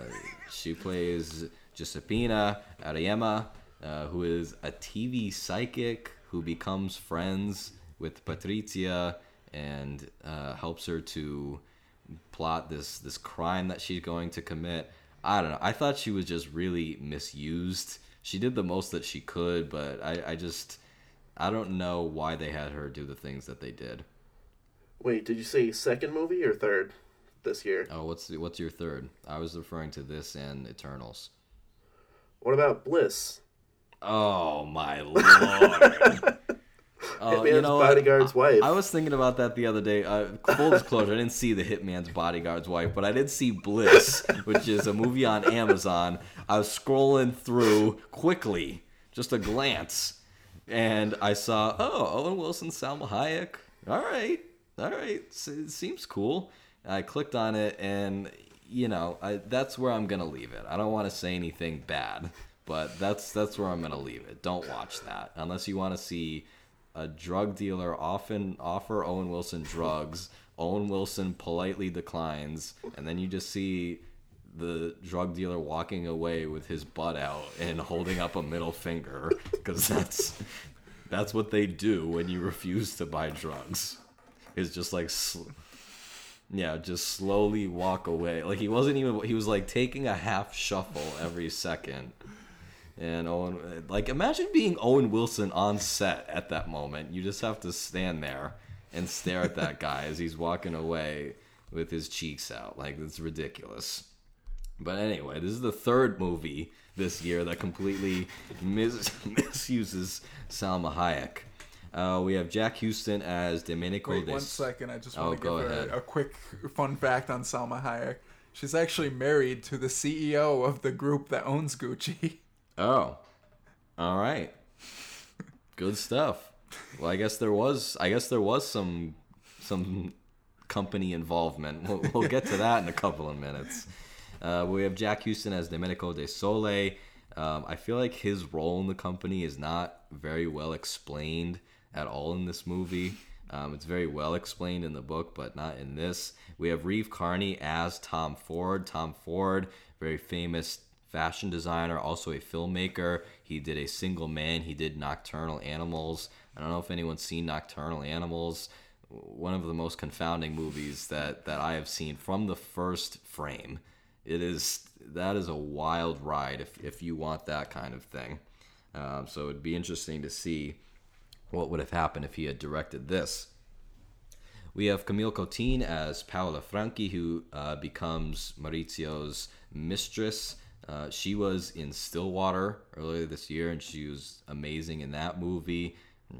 she plays Giuseppina Auriemma, uh, who is a TV psychic who becomes friends with Patrizia and uh, helps her to plot this this crime that she's going to commit. I don't know. I thought she was just really misused. She did the most that she could, but I, I just I don't know why they had her do the things that they did. Wait, did you say second movie or third this year? Oh, what's the, what's your third? I was referring to this and Eternals. What about Bliss? Oh my lord! Oh, Hitman's bodyguard's I, wife. I was thinking about that the other day. Uh, full disclosure, I didn't see the Hitman's Bodyguard's Wife, but I did see Bliss, which is a movie on Amazon. I was scrolling through quickly, just a glance, and I saw, oh, Owen Wilson, Salma Hayek. All right, all right, it seems cool. I clicked on it, and you know, I, that's where I'm gonna leave it. I don't want to say anything bad, but that's that's where I'm gonna leave it. Don't watch that unless you want to see a drug dealer often offer Owen Wilson drugs. Owen Wilson politely declines, and then you just see the drug dealer walking away with his butt out and holding up a middle finger because that's that's what they do when you refuse to buy drugs. Is just like sl- yeah, just slowly walk away. Like he wasn't even he was like taking a half shuffle every second. And Owen, like, imagine being Owen Wilson on set at that moment. You just have to stand there and stare at that guy as he's walking away with his cheeks out. Like, it's ridiculous. But anyway, this is the third movie this year that completely mis- misuses Salma Hayek. Uh, we have Jack Huston as Domenico Wait one second. I just Oh, want to give her a quick fun fact on Salma Hayek. She's actually married to the CEO of the group that owns Gucci. Oh, all right. Good stuff. Well, I guess there was. I guess there was some some company involvement. We'll, we'll get to that in a couple of minutes. Uh, we have Jack Huston as Domenico De Sole. Um, I feel like his role in the company is not very well explained at all in this movie. Um, it's very well explained in the book, but not in this. We have Reeve Carney as Tom Ford. Tom Ford, very famous fashion designer, also a filmmaker. He did a single man. He did Nocturnal Animals. I don't know if anyone's seen Nocturnal Animals. One of the most confounding movies that, that I have seen from the first frame. It is that is a wild ride if, if you want that kind of thing. Um, so it'd be interesting to see what would have happened if he had directed this. We have Camille Cottin as Paola Franchi, who uh, becomes Maurizio's mistress. Uh, she was in Stillwater earlier this year, and she was amazing in that movie.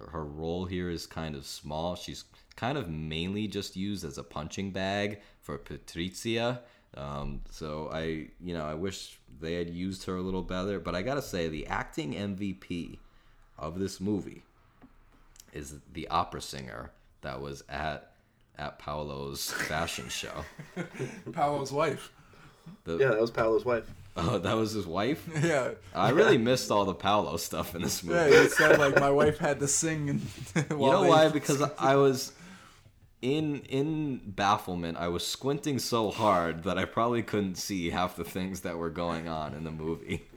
Her role here is kind of small. She's kind of mainly just used as a punching bag for Patrizia. Um, so I, you know, I wish they had used her a little better. But I gotta say, the acting MVP of this movie is the opera singer that was at at Paolo's fashion show. Paolo's wife. The, Yeah, that was Paolo's wife. Oh, that was his wife. Yeah. I really missed all the Paolo stuff in this movie. Yeah, he said like my wife had to sing. And you know why? Because I was in in bafflement. I was squinting so hard that I probably couldn't see half the things that were going on in the movie.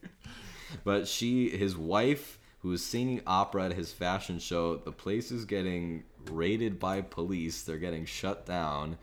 but she, his wife, who was singing opera at his fashion show, the place is getting raided by police. They're getting shut down.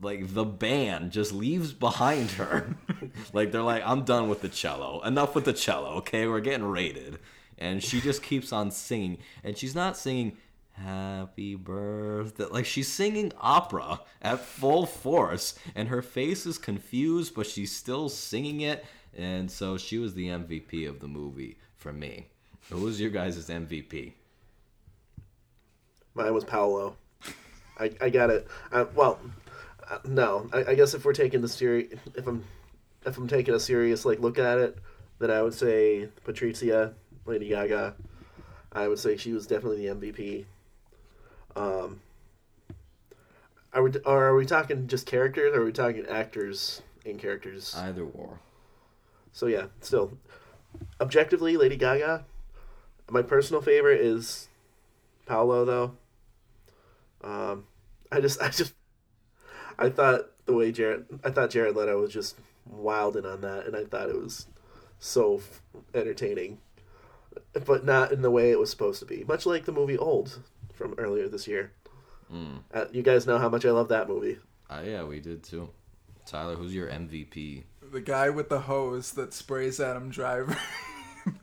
Like the band just leaves behind her. like they're like, I'm done with the cello. Enough with the cello. Okay, we're getting raided. And she just keeps on singing, and she's not singing happy birthday like she's singing opera at full force and her face is confused but she's still singing it and so she was the mvp of the movie for me who was your guys' mvp Mine was Paolo. I, I got it. Uh, well, uh, no. I, I guess if we're taking the serious, if I'm if I'm taking a serious like look at it, then I would say Patricia, Lady Gaga. I would say she was definitely the MVP. Um, are we or are we talking just characters? or Are we talking actors and characters? either war So yeah, still, objectively, Lady Gaga. My personal favorite is Paolo, though. Um, I just, I just, I thought the way Jared, I thought Jared Leto was just wilding on that, and I thought it was so f- entertaining, but not in the way it was supposed to be. Much like the movie Old from earlier this year. mm. Uh, you guys know how much I love that movie. uh, yeah we did too tyler who's your mvp the guy with the hose that sprays Adam Driver.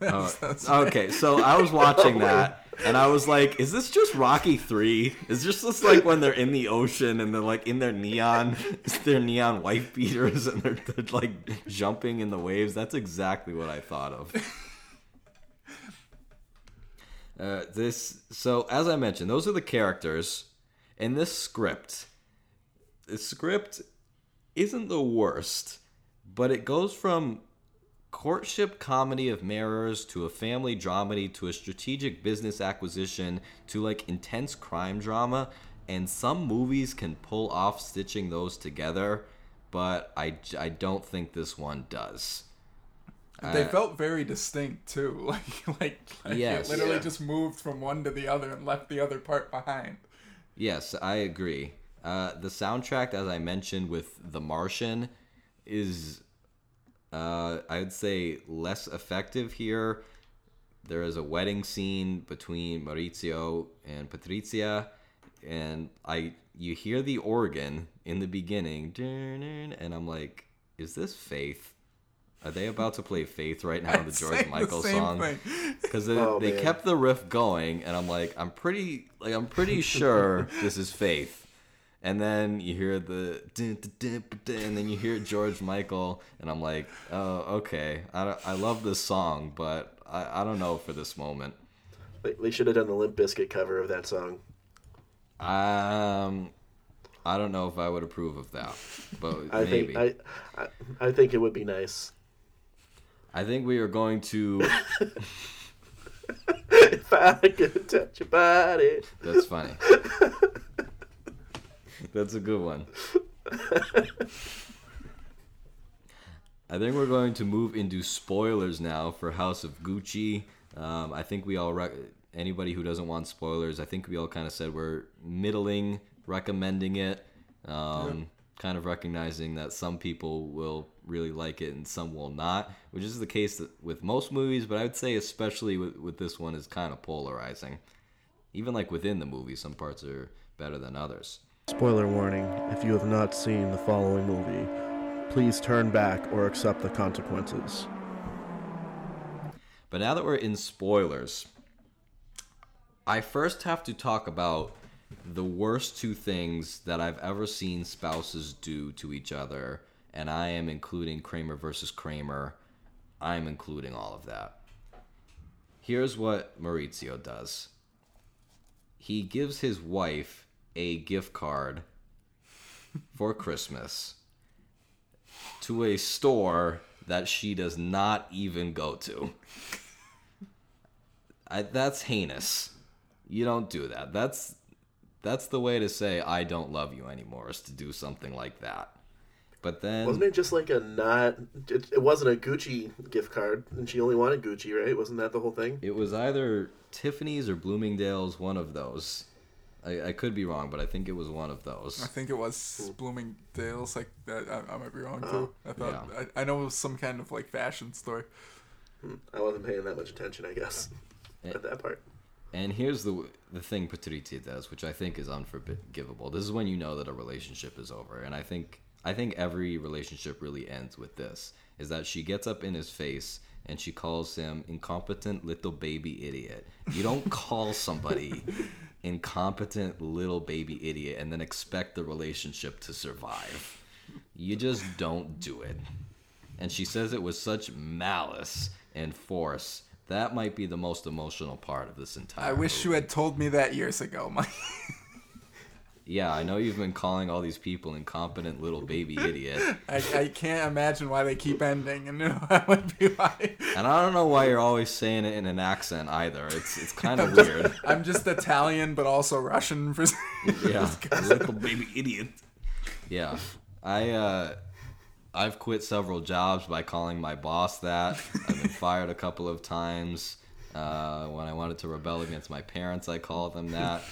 Oh, That's- that's- okay, so I was watching that and I was like, is this just Rocky 3? Is this just like when they're in the ocean and they're like in their neon their neon white beaters and they're, they're like jumping in the waves? That's exactly what I thought of. Uh, this so as I mentioned, those are the characters in this script. The script isn't the worst, but it goes from courtship comedy of mirrors to a family dramedy to a strategic business acquisition to like intense crime drama and some movies can pull off stitching those together but i, I don't think this one does they Uh, felt very distinct too. Like like, like Yes. it literally Yeah. just moved from one to the other and left the other part behind. Yes, I agree. Uh, the soundtrack, as I mentioned with The Martian, is, uh, I'd say, less effective here. There is a wedding scene between Maurizio and Patrizia, and I you hear the organ in the beginning, and I'm like, is this Faith? Are they about to play Faith right now, in the George Michael the song? because they, Oh, they kept the riff going and i'm like i'm pretty like i'm pretty sure this is faith and then you hear the dun, dun, dun, dun, dun, and then you hear george michael and i'm like oh okay i, don't- I love this song but I, I don't know for this moment They, they should have done the Limp Bizkit cover of that song. um i don't know if i would approve of that but I maybe think I, I, I think it would be nice. I think we are going to if I could touch your body. That's funny. That's a good one. I think we're going to move into spoilers now for House of Gucci. Um, I think we all rec- anybody who doesn't want spoilers. I think we all kind of said we're middling recommending it. Um, Kind of recognizing that some people will really like it and some will not, which is the case that- with most movies. But I would say especially with, with this one is kind of polarizing. Even like within the movie, some parts are better than others. Spoiler warning if you have not seen the following movie, please turn back or accept the consequences. But now that we're in spoilers, I first have to talk about the worst two things that I've ever seen spouses do to each other and I am including Kramer versus Kramer. I'm including all of that. Here's what Maurizio does he gives his wife a gift card for Christmas to a store that she does not even go to. I, that's heinous. You don't do that. That's that's the way to say I don't love you anymore is to do something like that. But then Wasn't it just like a not? It, it wasn't a Gucci gift card, and she only wanted Gucci, right? Wasn't that the whole thing? it was either Tiffany's or Bloomingdale's, one of those. I, I could be wrong, but I think it was one of those. I think it was Bloomingdale's. Like that, I, I might be wrong too. Oh. I thought Yeah. I, I know it was some kind of like fashion store. Hmm. I wasn't paying that much attention, I guess, eh. at that part. And here's the the thing Patrizia does, which I think is unforgivable. This is when you know that a relationship is over, and I think I think every relationship really ends with this: is that she gets up in his face and she calls him incompetent little baby idiot. You don't call somebody incompetent little baby idiot and then expect the relationship to survive. You just don't do it. And she says it with such malice and force. That might be the most emotional part of this entire. I wish you had told me that years ago, Mike. Yeah, I know you've been calling all these people incompetent little baby idiot, I, I can't imagine why they keep ending, and you know, that would be why. and I don't know why you're always saying it in an accent either. It's it's kind of weird. I'm just Italian, but also Russian for. Yeah, little baby idiot. Yeah, I uh, I've quit several jobs by calling my boss that. I've been fired a couple of times. Uh, when I wanted to rebel against my parents, I called them that.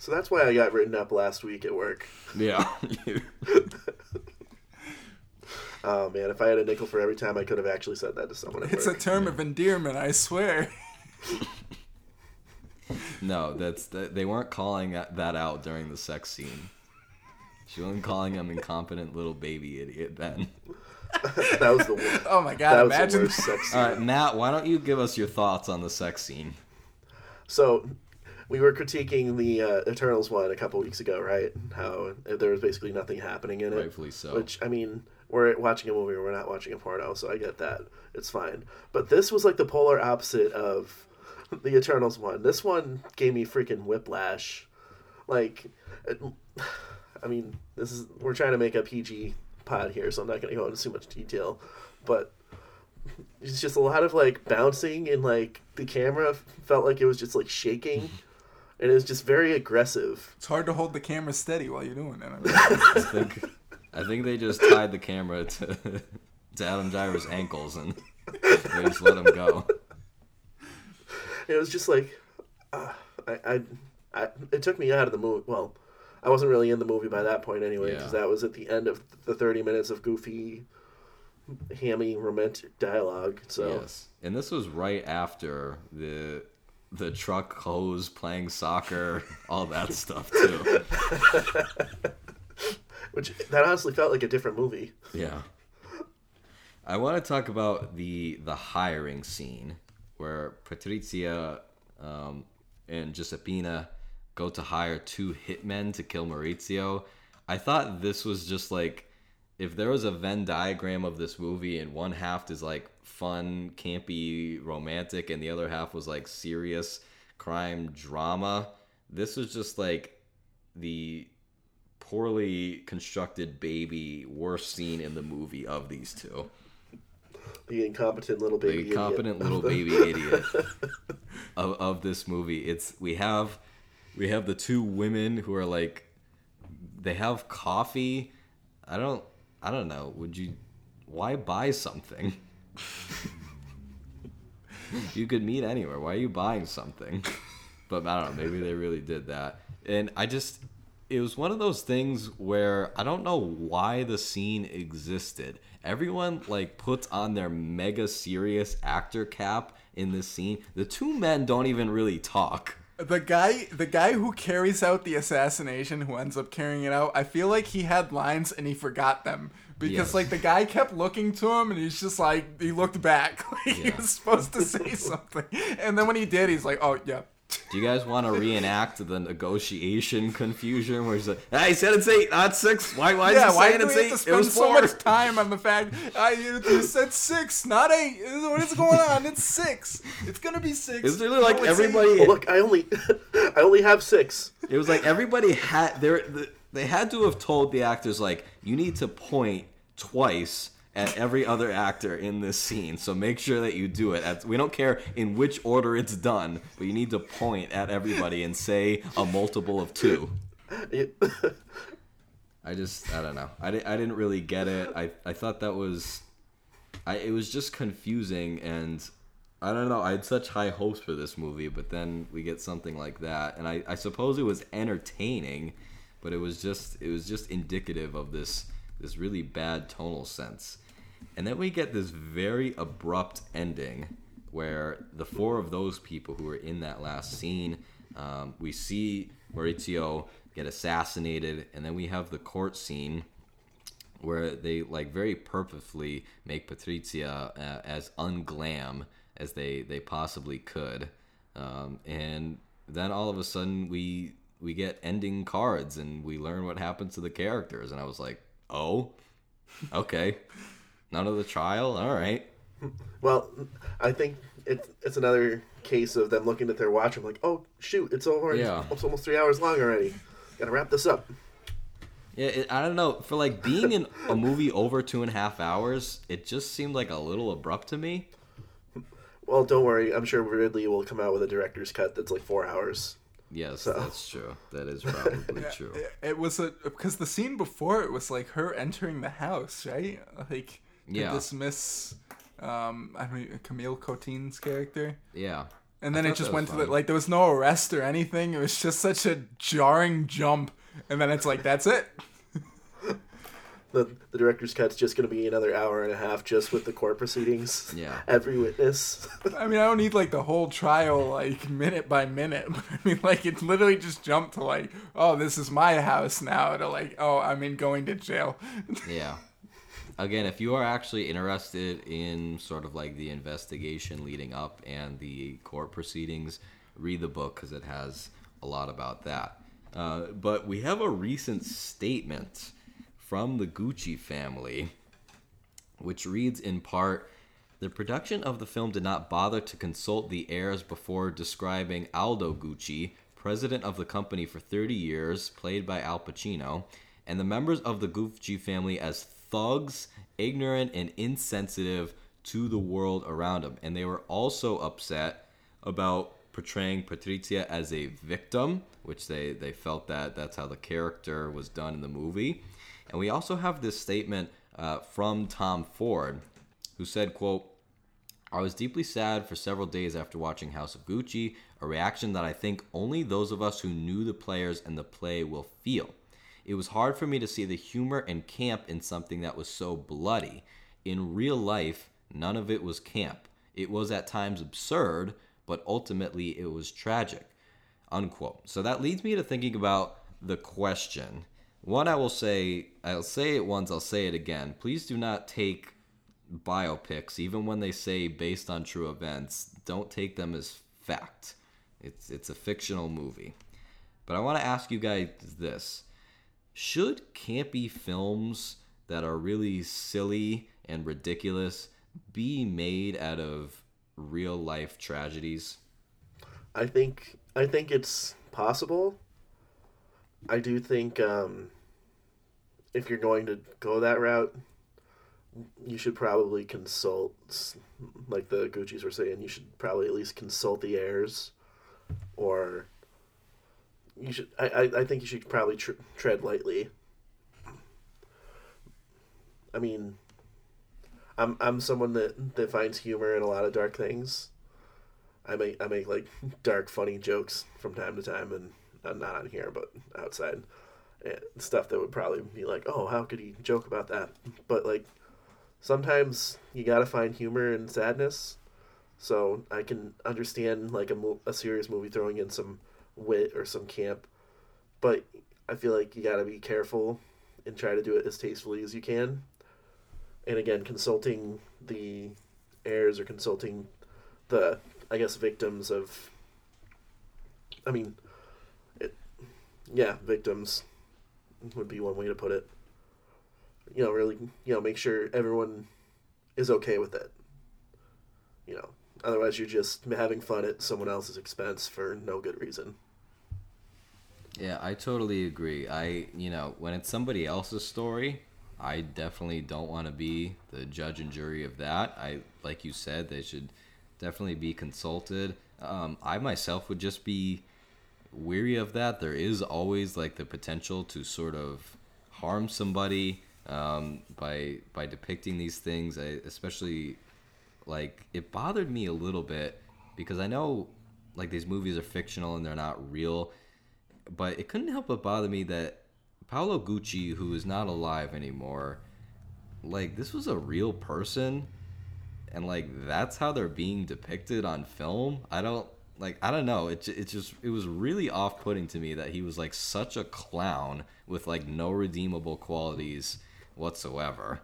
So that's why I got written up last week at work. Yeah. Oh man, if I had a nickel for every time I could have actually said that to someone at It's a work. term of endearment, I swear. no, that's that, they weren't calling that that out during the sex scene. She wasn't calling him incompetent little baby idiot then. that was the worst. Oh my god! That was the imagine. worst sex scene. All right, Matt, why don't you give us your thoughts on the sex scene? So, we were critiquing the uh, Eternals one a couple weeks ago, right? How there was basically nothing happening in it. Rightfully so. Which I mean, we're watching a movie, we're not watching a porno, so I get that. It's fine. But this was like the polar opposite of the Eternals one. This one gave me freaking whiplash. Like, it, I mean, this is we're trying to make a PG pod here, so I'm not going to go into too much detail, but it's just a lot of like bouncing and like the camera felt like it was just like shaking and it was just very aggressive It's hard to hold the camera steady while you're doing it. I mean, I think I think they just tied the camera to to Adam Driver's ankles and they just let him go. it was just like uh, I, I i it took me out of the movie well i wasn't really in the movie by that point anyway because Yeah. that was at the end of the 30 minutes of goofy hammy romantic dialogue so Yes, and this was right after the the truck hose playing soccer, all that stuff too. which that honestly felt like a different movie Yeah. I want to talk about the the hiring scene where Patrizia um, and Giuseppina go to hire two hitmen to kill Maurizio. I thought this was just like if there was a Venn diagram of this movie and one half is like fun, campy, romantic, and the other half was like serious crime drama. This was just like the poorly constructed baby worst scene in the movie of these two. the incompetent little baby The idiot. little baby idiot of, of this movie. It's we have we have the two women who are like they have coffee. I don't I don't know. Would you why buy something? you could meet anywhere. Why are you buying something? But I don't know. Maybe they really did that. And I just, it was one of those things where I don't know why the scene existed. Everyone like puts on their mega serious actor cap in this scene. The two men don't even really talk. the guy, the guy who carries out the assassination, who ends up carrying it out, I feel like he had lines and he forgot them because Yes. like the guy kept looking to him and he's just like he looked back, like he was supposed to say something, and then when he did, he's like, "Oh yeah." Do you guys want to reenact the negotiation confusion where he's like, ah, he said it's eight, not six. Why? Why yeah, is he why saying do we it's have eight? to It spend was so four. much time on the fact I you said six, not eight? What is going on? It's six. It's gonna be six. It's literally like No, it's everybody. eight. Well, look, I only I only have six. It was like everybody had they they had to have told the actors like you need to point twice at every other actor in this scene. So make sure that you do it. At, we don't care in which order it's done, but you need to point at everybody and say a multiple of two. I just I don't know. I, di- I didn't really get it. I I thought that was I it was just confusing and I don't know. I had such high hopes for this movie, but then we get something like that and I I suppose it was entertaining, but it was just it was just indicative of this this really bad tonal sense. And then we get this very abrupt ending where the four of those people who were in that last scene, um, we see Maurizio get assassinated, and then we have the court scene where they like very purposefully make Patrizia uh, as unglam as they they possibly could, um, and then all of a sudden we we get ending cards and we learn what happens to the characters, and I was like, oh, okay, none of the trial, all right. well, I think it's it's another case of them looking at their watch I'm like, oh shoot, it's over. Yeah. It's almost three hours long already. Gotta wrap this up. Yeah, it, I don't know. For like being in a movie over two and a half hours, it just seemed like a little abrupt to me. Well, don't worry. I'm sure Ridley will come out with a director's cut that's like four hours. Yes, So- that's true. That is probably true. It, it was a because the scene before it was like her entering the house, right? Like Yeah. dismiss um I mean Camille Cottin's character. Yeah. And then it just went to the like there was no arrest or anything. It was just such a jarring jump. And then it's like that's it. The the director's cut's just gonna be another hour and a half just with the court proceedings. Yeah. Every witness. I mean, I don't need like the whole trial like minute by minute, I mean like it literally just jumped to like, oh, this is my house now to like, oh, I'm in going to jail. Yeah. Again, if you are actually interested in sort of like the investigation leading up and the court proceedings, read the book because it has a lot about that. Uh, but we have a recent statement from the Gucci family, which reads in part The production of the film did not bother to consult the heirs before describing Aldo Gucci, president of the company for 30 years, played by Al Pacino, and the members of the Gucci family as thugs, ignorant, and insensitive to the world around them. And they were also upset about portraying Patrizia as a victim, which they, they felt that that's how the character was done in the movie. And we also have this statement uh, from Tom Ford, who said, quote, I was deeply sad for several days after watching House of Gucci, a reaction that I think only those of us who knew the players and the play will feel. It was hard for me to see the humor and camp in something that was so bloody. In real life, none of it was camp. It was at times absurd, but ultimately it was tragic. Unquote. So that leads me to thinking about the question. One, I will say, I'll say it once, I'll say it again. Please do not take biopics, even when they say based on true events, don't take them as fact. It's it's a fictional movie. But I want to ask you guys this. Should campy films that are really silly and ridiculous be made out of real life tragedies? I think I think it's possible. I do think um, if you're going to go that route, you should probably consult, like the Gucci's were saying, you should probably at least consult the heirs, or you should. I I, I think you should probably tr- tread lightly. I mean, I'm I'm someone that that finds humor in a lot of dark things. I make I make like dark, funny jokes from time to time, and Uh, not on here, but outside, stuff that would probably be like, "Oh, how could he joke about that?" But like, sometimes you gotta find humor in sadness. So I can understand like a mo- a serious movie throwing in some wit or some camp, but I feel like you gotta be careful and try to do it as tastefully as you can. And again, consulting the heirs or consulting the I guess victims of I mean, yeah, victims would be one way to put it. You know, really, you know, make sure everyone is okay with it. You know, otherwise you're just having fun at someone else's expense for no good reason. Yeah, I totally agree. I, you know, when it's somebody else's story, I definitely don't want to be the judge and jury of that. I, like you said, they should definitely be consulted. Um, I myself would just be weary of that. There is always like the potential to sort of harm somebody um, by by depicting these things. I, especially like it bothered me a little bit because I know like these movies are fictional and they're not real, but it couldn't help but bother me that Paolo Gucci, who is not alive anymore, like this was a real person and like that's how they're being depicted on film. I don't like I don't know. It it just it was really off-putting to me that he was like such a clown with like no redeemable qualities whatsoever.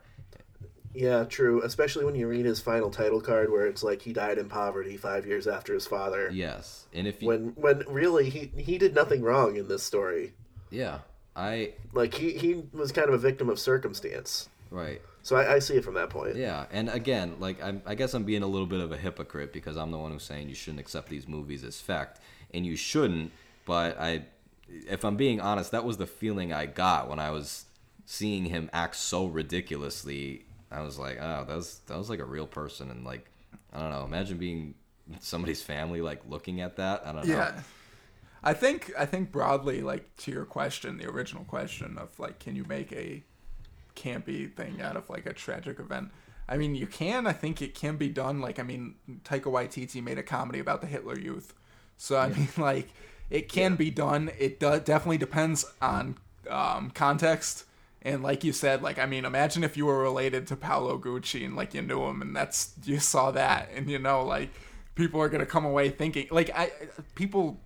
Yeah, true. Especially when you read his final title card, where it's like he died in poverty five years after his father. Yes, and if you, when when really he he did nothing wrong in this story. Yeah, I like he he was kind of a victim of circumstance. Right. So I, I, see it from that point. Yeah, and again, like I'm, I guess I'm being a little bit of a hypocrite because I'm the one who's saying you shouldn't accept these movies as fact, and you shouldn't. But I, if I'm being honest, that was the feeling I got when I was seeing him act so ridiculously. I was like, oh, that was that was like a real person, and like, I don't know. Imagine being somebody's family, like looking at that. I don't know. Yeah. I think I think broadly, like to your question, the original question of like, can you make a campy thing out of like a tragic event. I mean, you can. I think it can be done. Like, I mean, Taika Waititi made a comedy about the Hitler Youth, so I yeah. mean, like, it can yeah. be done. It do- definitely depends on um, context. And like you said, like I mean, imagine if you were related to Paolo Gucci and like you knew him, and that's you saw that, and you know, like people are gonna come away thinking, like I, people,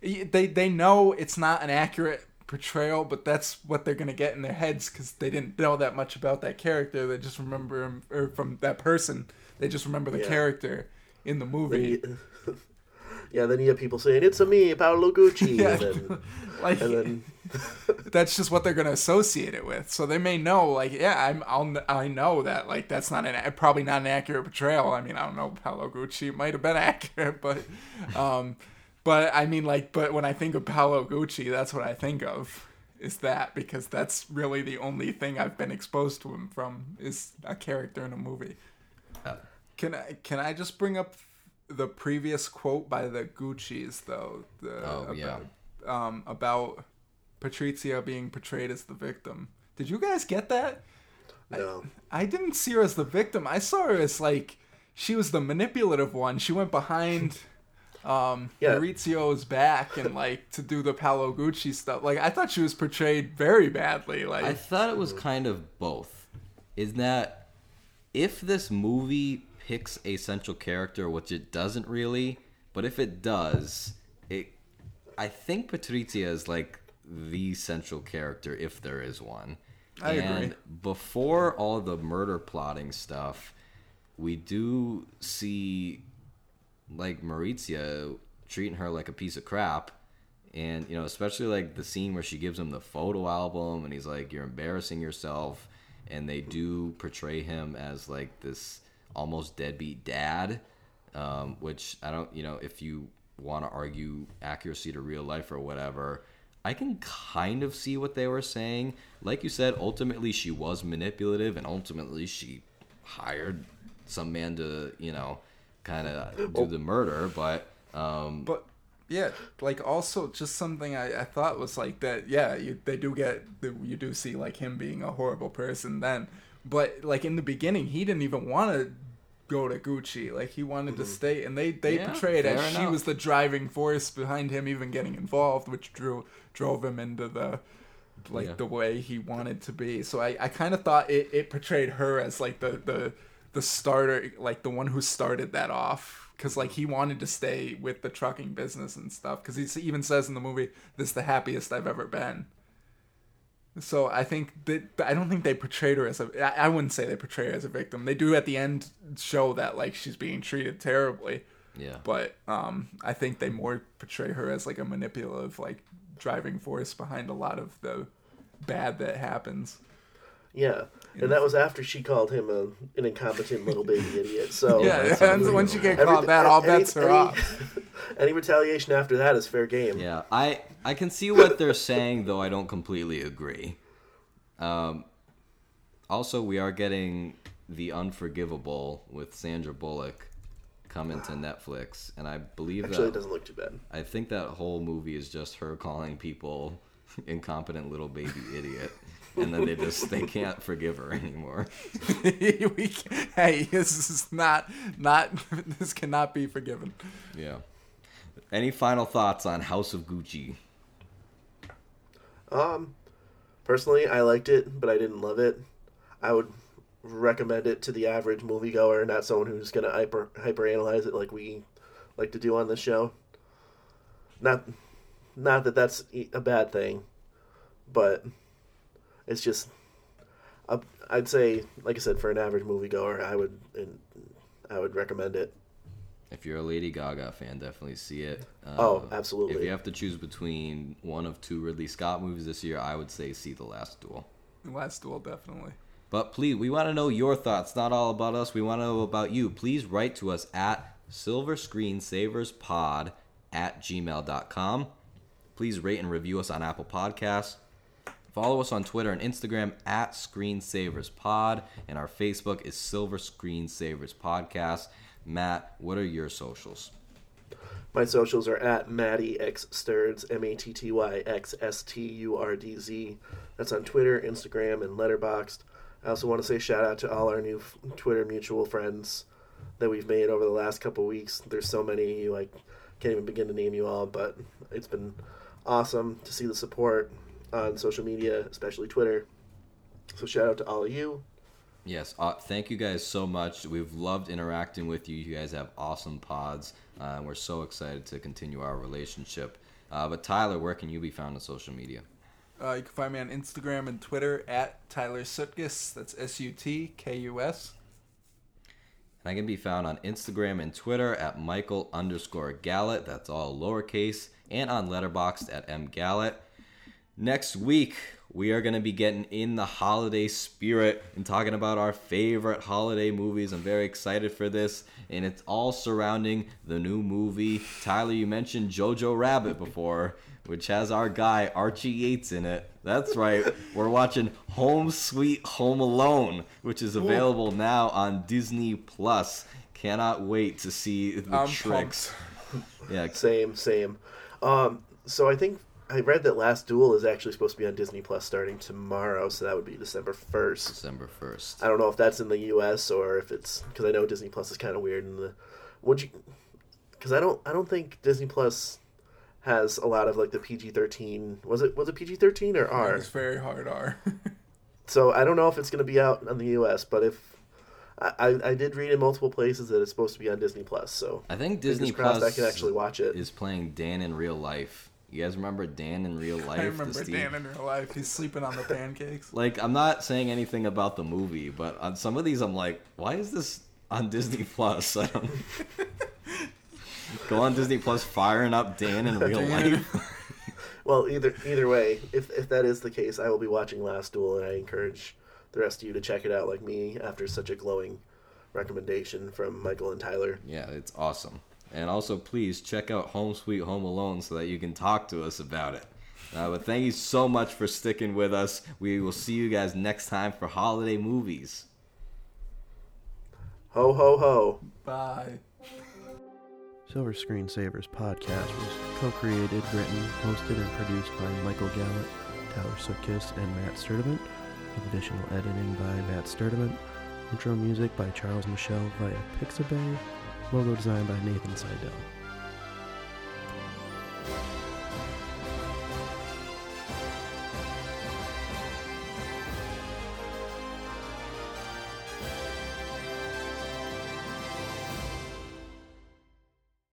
they they know it's not an accurate portrayal, but that's what they're gonna get in their heads because they didn't know that much about that character. They just remember him, or from that person. They just remember the yeah. character in the movie. yeah, then you have people saying it's a me, Paolo Gucci, yeah. and then, like, and then... that's just what they're gonna associate it with. So they may know, like, yeah, I'm, I'll, I know that, like, that's not an probably not an accurate portrayal. I mean, I don't know, Paolo Gucci might have been accurate, but, um, but I mean, like, but when I think of Paolo Gucci, that's what I think of is that because that's really the only thing I've been exposed to him from is a character in a movie. Uh, can I can I just bring up the previous quote by the Gucci's though? The, oh about, yeah. Um, about Patrizia being portrayed as the victim. Did you guys get that? No. I, I didn't see her as the victim. I saw her as like she was the manipulative one. She went behind um yeah. is back and like to do the Paolo Gucci stuff. Like I thought she was portrayed very badly. Like I thought it was kind of both. Is that if this movie picks a central character, which it doesn't really, but if it does, it I think Patrizia is like the central character if there is one. I and agree. Before all the murder plotting stuff, we do see like Maurizio treating her like a piece of crap. And, you know, especially like the scene where she gives him the photo album and he's like, You're embarrassing yourself. And they do portray him as like this almost deadbeat dad, um, which I don't, you know, if you want to argue accuracy to real life or whatever, I can kind of see what they were saying. Like you said, ultimately she was manipulative and ultimately she hired some man to, you know, kind of do oh. the murder, but um, but yeah, like also just something I, I thought was like that. Yeah, you, they do get you do see like him being a horrible person then, but like in the beginning he didn't even want to go to Gucci. Like he wanted mm-hmm. to stay, and they they yeah, portrayed as enough. she was the driving force behind him even getting involved, which drew drove him into the like yeah. the way he wanted to be. So I, I kind of thought it, it portrayed her as like the the the starter, like the one who started that off, because like he wanted to stay with the trucking business and stuff. Because he even says in the movie, "This is the happiest I've ever been." So I think that I don't think they portrayed her as a. I wouldn't say they portray her as a victim. They do at the end show that like she's being treated terribly. Yeah. But um, I think they more portray her as like a manipulative, like driving force behind a lot of the bad that happens. Yeah, and that was after she called him a, an incompetent little baby idiot. So yeah, and once you get everything- called that, all any- bets are any- off. any retaliation after that is fair game. Yeah, I I can see what they're saying, though I don't completely agree. Um, also, we are getting the Unforgivable with Sandra Bullock coming to Netflix, and I believe Actually, it that doesn't look too bad. I think that whole movie is just her calling people incompetent little baby idiot, and then they just they can't forgive her anymore. we, hey, this is not not this cannot be forgiven. Yeah. Any final thoughts on House of Gucci? Um, personally, I liked it, but I didn't love it. I would recommend it to the average moviegoer, not someone who's gonna hyper hyperanalyze it like we like to do on this show. Not, not that that's a bad thing, but it's just. I- I'd say, like I said, for an average moviegoer, I would, I would recommend it. If you're a Lady Gaga fan, definitely see it. Uh, Oh, absolutely. If you have to choose between one of two Ridley Scott movies this year, I would say see The Last Duel. The Last duel, definitely. But please, we want to know your thoughts. Not all about us. We want to know about you. Please write to us at silverscreensaverspod at gmail.com. Please rate and review us on Apple Podcasts. Follow us on Twitter and Instagram at ScreensaversPod, and our Facebook is Silver Screensavers Podcast. Matt, what are your socials? My socials are at Matty X Sturdz, M A T T Y X S T U R D Z. That's on Twitter, Instagram, and Letterboxd. I also want to say shout out to all our new Twitter mutual friends that we've made over the last couple weeks. There's so many, you like can't even begin to name you all, but it's been awesome to see the support on social media, especially Twitter. So shout out to all of you. Yes, uh, thank you guys so much. We've loved interacting with you. You guys have awesome pods, uh, and we're so excited to continue our relationship. Uh, but Tyler, where can you be found on social media? Uh, you can find me on Instagram and Twitter at Tyler Sutkus. That's S U T K U S. And I can be found on Instagram and Twitter at Michael underscore Gallet. That's all lowercase. And on Letterboxd at M Gallet. Next week, we are going to be getting in the holiday spirit and talking about our favorite holiday movies. I'm very excited for this. And it's all surrounding the new movie. Tyler, you mentioned Jojo Rabbit before, which has our guy Archie Yates in it. That's right. We're watching Home Sweet Home Alone, which is available now on Disney Plus. Cannot wait to see the I'm tricks. Yeah, Same, same. Um, so I think I read that Last Duel is actually supposed to be on Disney Plus starting tomorrow, so that would be December first. December 1st. I don't know if that's in the U.S. or if it's because I know Disney Plus is kind of weird in the. Would you? Because I don't, I don't think Disney Plus has a lot of like the PG thirteen. Was it was it PG thirteen or R? It's very hard R. So I don't know if it's going to be out in the U.S. But if I, I, I did read in multiple places that it's supposed to be on Disney Plus, so I think Disney crossed Plus I can actually watch it. is playing Dan in real life. You guys remember Dan in real life? I the remember Steve- Dan in real life. He's sleeping on the pancakes. Like, I'm not saying anything about the movie, but on some of these, I'm like, why is this on Disney Plus? I don't. Go on Disney Plus, firing up Dan in real Dan. life. Well, either either way, if if that is the case, I will be watching Last Duel, and I encourage the rest of you to check it out, like me, after such a glowing recommendation from Michael and Tyler. Yeah, it's awesome. And also, please check out Home Sweet Home Alone so that you can talk to us about it. Uh, but thank you so much for sticking with us. We will see you guys next time for holiday movies. Ho ho ho! Bye. Silver Screen Savers podcast was co-created, written, hosted, and produced by Michael Gallant, Tyler Sutkus, and Matt Sturdivant, with additional editing by Matt Sturdivant, intro music by Charles Michelle via Pixabay, logo designed by Nathan Seidel.